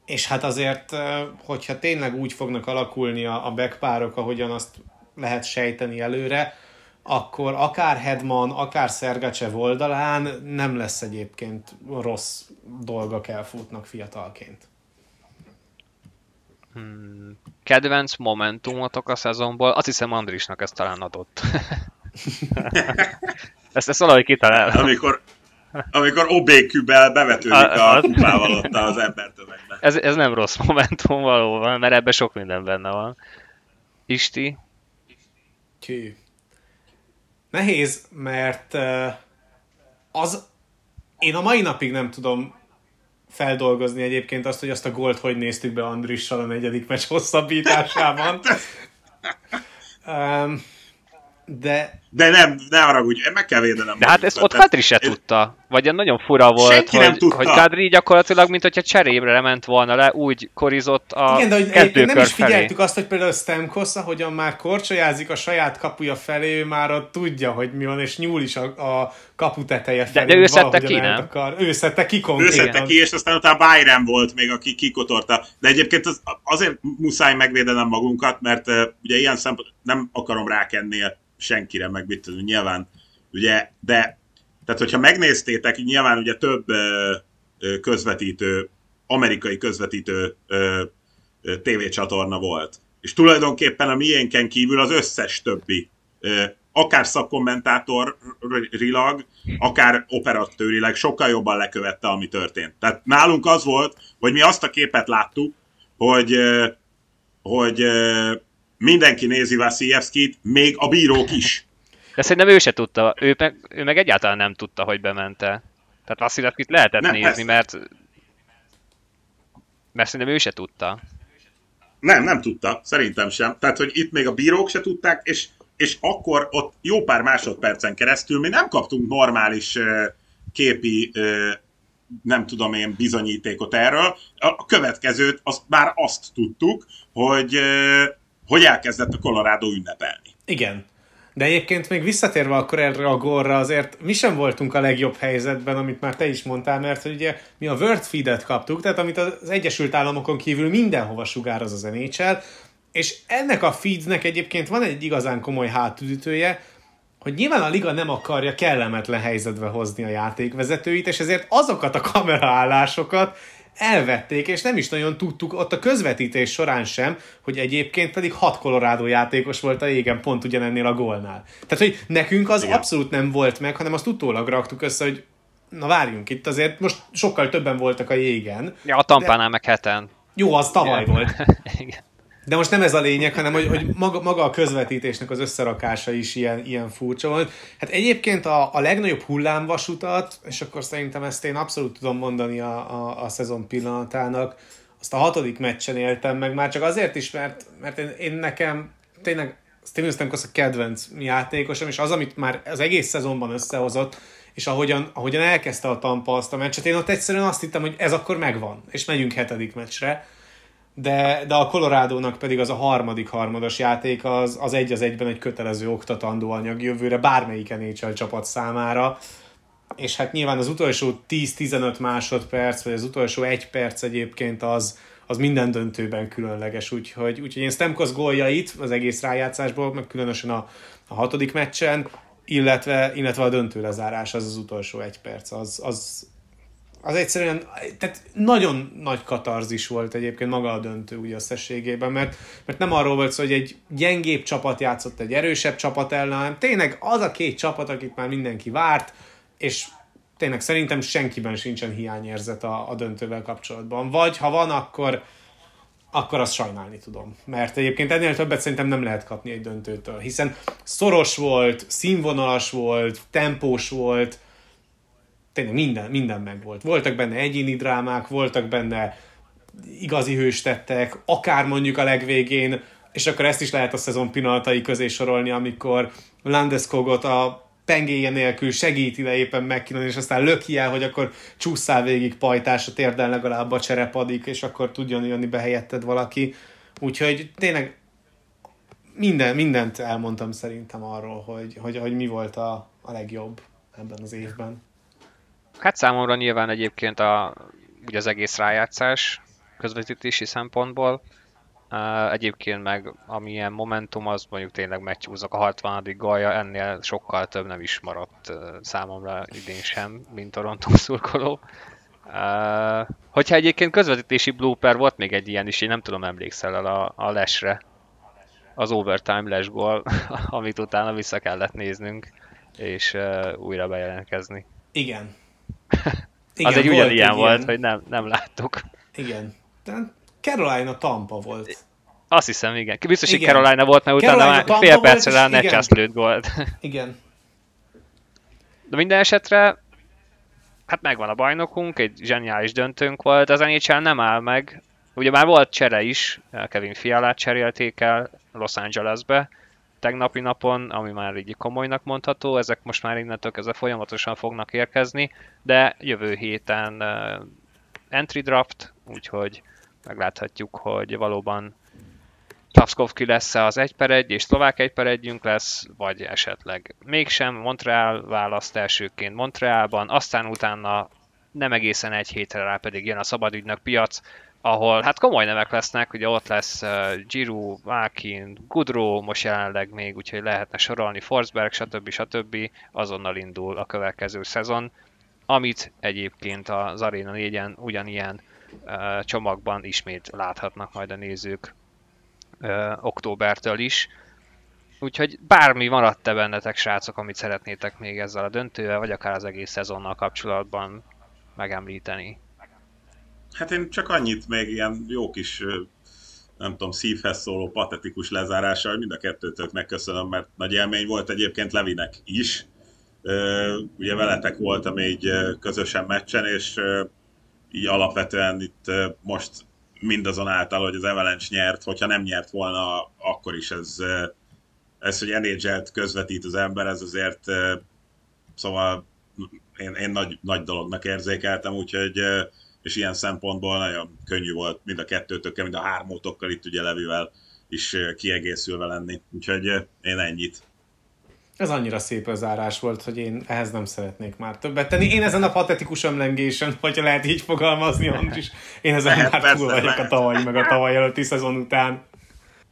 és hát azért, hogyha tényleg úgy fognak alakulni a backpárok, ahogyan azt lehet sejteni előre, akkor akár Hedman, akár Szergacsev oldalán nem lesz egyébként rossz dolga kell futnak fiatalként. Hmm. Kedvenc momentumotok a szezonból? Azt hiszem Andrisnak ezt talán adott. ezt, ezt valahogy kitalál. Amikor, amikor obékübel bevetődik a, a kupával ott az embertömegbe. Ez, ez nem rossz momentum valóban, mert ebben sok minden benne van. Isti? Kű. Nehéz, mert az én a mai napig nem tudom feldolgozni egyébként azt, hogy azt a gólt hogy néztük be Andrissal a negyedik meccs hosszabbításában. de... De nem, ne haragudj, meg kell védenem. De hát ezt ott Kadri se tudta. Vagy nagyon fura volt, hogy, hogy Kadri gyakorlatilag, mint hogyha cserébre ment volna le, úgy korizott a Igen, de hogy nem is figyeltük azt, hogy például Stemkos, ahogyan már korcsolyázik a saját kapuja felé, ő már ott tudja, hogy mi van, és nyúl is a, a kapu teteje felé. De, de ő szedte ki, nem? Akar. Ő szedte ki konkrétan. Ő szedte ki, és aztán utána Byron volt még, aki kikotorta. De egyébként az, azért muszáj megvédenem magunkat, mert uh, ugye ilyen szempont nem akarom rákenni senkire, meg mit tudom, nyilván, ugye, de tehát hogyha megnéztétek, nyilván ugye több közvetítő, amerikai közvetítő ö, ö, tévécsatorna volt. És tulajdonképpen a miénken kívül az összes többi, akár szakkommentátorilag, akár operatőrileg sokkal jobban lekövette, ami történt. Tehát nálunk az volt, hogy mi azt a képet láttuk, hogy, hogy mindenki nézi Vaszijevszkit, még a bírók is. De szerintem ő se tudta, ő meg, ő meg egyáltalán nem tudta, hogy bemente. Tehát Vaszilevskit lehetett nem, nézni, persze. mert mert szerintem ő se tudta. Nem, nem tudta, szerintem sem. Tehát, hogy itt még a bírók se tudták, és, és akkor ott jó pár másodpercen keresztül mi nem kaptunk normális képi, nem tudom én, bizonyítékot erről. A következőt, azt, bár azt tudtuk, hogy hogy elkezdett a Colorado ünnepelni. Igen. De egyébként még visszatérve akkor erre a górra, azért mi sem voltunk a legjobb helyzetben, amit már te is mondtál, mert hogy ugye mi a Word Feed-et kaptuk, tehát amit az Egyesült Államokon kívül mindenhova sugároz az NHL, és ennek a feednek egyébként van egy igazán komoly hátüdítője, hogy nyilván a liga nem akarja kellemetlen helyzetbe hozni a játékvezetőit, és ezért azokat a kameraállásokat elvették, és nem is nagyon tudtuk ott a közvetítés során sem, hogy egyébként pedig hat Colorado játékos volt a égen pont ugyanennél a gólnál. Tehát, hogy nekünk az Igen. abszolút nem volt meg, hanem azt utólag raktuk össze, hogy na várjunk itt, azért most sokkal többen voltak a jégen. Ja, a tampánál de... meg heten. Jó, az tavaly Igen. volt. Igen. De most nem ez a lényeg, hanem hogy, hogy maga, maga a közvetítésnek az összerakása is ilyen, ilyen furcsa volt. Hát egyébként a, a legnagyobb hullámvasutat, és akkor szerintem ezt én abszolút tudom mondani a, a, a szezon pillanatának, azt a hatodik meccsen éltem meg, már csak azért is, mert, mert én, én nekem tényleg Steven Stamkos a kedvenc játékosom, és az, amit már az egész szezonban összehozott, és ahogyan, ahogyan elkezdte a Tampa azt a meccset, én ott egyszerűen azt hittem, hogy ez akkor megvan, és megyünk hetedik meccsre de, de a Colorado-nak pedig az a harmadik harmados játék az, az egy az egyben egy kötelező oktatandó anyag jövőre bármelyik NHL csapat számára, és hát nyilván az utolsó 10-15 másodperc, vagy az utolsó egy perc egyébként az, az minden döntőben különleges, úgyhogy, úgyhogy én Stemkos góljait az egész rájátszásból, meg különösen a, a hatodik meccsen, illetve, illetve a döntő lezárás az az utolsó egy perc, az, az, az egyszerűen, tehát nagyon nagy katarzis volt egyébként maga a döntő úgy összességében, mert, mert nem arról volt szó, hogy egy gyengébb csapat játszott egy erősebb csapat ellen, hanem tényleg az a két csapat, akit már mindenki várt, és tényleg szerintem senkiben sincsen hiányérzet a, a döntővel kapcsolatban. Vagy ha van, akkor, akkor azt sajnálni tudom. Mert egyébként ennél többet szerintem nem lehet kapni egy döntőtől, hiszen szoros volt, színvonalas volt, tempós volt, tényleg minden, minden megvolt. Voltak benne egyéni drámák, voltak benne igazi hőstettek, akár mondjuk a legvégén, és akkor ezt is lehet a szezon pillanatai közé sorolni, amikor Landeskogot a pengéje nélkül segíti le éppen McKinnon, és aztán löki el, hogy akkor csúszál végig pajtás, a térden legalább a cserepadik, és akkor tudjon jönni be helyetted valaki. Úgyhogy tényleg minden, mindent elmondtam szerintem arról, hogy, hogy, hogy mi volt a, a legjobb ebben az évben. Hát számomra nyilván egyébként a, ugye az egész rájátszás közvetítési szempontból. Uh, egyébként meg amilyen momentum, az mondjuk tényleg megcsúzok a 60. galja, ennél sokkal több nem is maradt uh, számomra idén sem, mint Toronto szurkoló. Uh, hogyha egyébként közvetítési blooper volt még egy ilyen is, én nem tudom emlékszel el a, a lesre, az overtime les gól, amit utána vissza kellett néznünk, és uh, újra bejelentkezni. Igen. Igen az egy ugyanilyen volt, ilyen... hogy nem, nem láttuk. Igen. De Carolina Tampa volt. Azt hiszem, igen. Biztos, hogy Carolina volt, mert utána már fél percre rá Netchász lőtt volt. Igen. De minden esetre, hát megvan a bajnokunk, egy zseniális döntőnk volt, az NHL nem áll meg. Ugye már volt csere is, Kevin Fialát cserélték el Los Angelesbe tegnapi napon, ami már így komolynak mondható, ezek most már innentől kezdve folyamatosan fognak érkezni, de jövő héten entry draft, úgyhogy megláthatjuk, hogy valóban Tapskovki lesz az 1 per 1 és szlovák 1 per 1 lesz, vagy esetleg mégsem. Montreal választ elsőként Montrealban, aztán utána nem egészen egy hétre rá pedig jön a szabadügynök piac, ahol hát komoly nevek lesznek, ugye ott lesz uh, Giroud, Malkin, Gudro most jelenleg még, úgyhogy lehetne sorolni, Forsberg, stb. stb. azonnal indul a következő szezon, amit egyébként az Arena 4-en ugyanilyen uh, csomagban ismét láthatnak majd a nézők uh, októbertől is. Úgyhogy bármi maradt-e bennetek, srácok, amit szeretnétek még ezzel a döntővel, vagy akár az egész szezonnal kapcsolatban megemlíteni? Hát én csak annyit még ilyen jó kis nem tudom, szívhez szóló patetikus lezárással, mind a kettőtök megköszönöm, mert nagy élmény volt egyébként Levinek is. Ugye veletek voltam így közösen meccsen, és így alapvetően itt most mindazonáltal, hogy az Avalanche nyert, hogyha nem nyert volna, akkor is ez, ez hogy NHL-t közvetít az ember, ez azért szóval én, én nagy, nagy dolognak érzékeltem, úgyhogy és ilyen szempontból nagyon könnyű volt mind a kettőtökkel, mind a hármótokkal itt ugye Levivel is kiegészülve lenni. Úgyhogy én ennyit. Ez annyira szép zárás volt, hogy én ehhez nem szeretnék már többet tenni. Én ezen a patetikus ömlengésen, hogyha lehet így fogalmazni, is, én ezen lehet, már túl vagyok a tavaly, meg a tavaly előtti szezon után.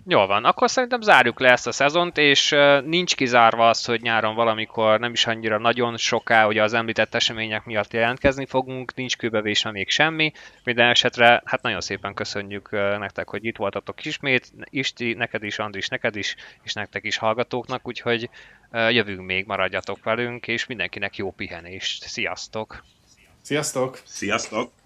Jól van, akkor szerintem zárjuk le ezt a szezont, és nincs kizárva az, hogy nyáron valamikor nem is annyira nagyon soká, ugye az említett események miatt jelentkezni fogunk, nincs kőbevésve még semmi. Minden esetre hát nagyon szépen köszönjük nektek, hogy itt voltatok ismét, Isti, neked is, Andris, neked is, és nektek is hallgatóknak, úgyhogy jövünk még, maradjatok velünk, és mindenkinek jó pihenést. Sziasztok! Sziasztok! Sziasztok!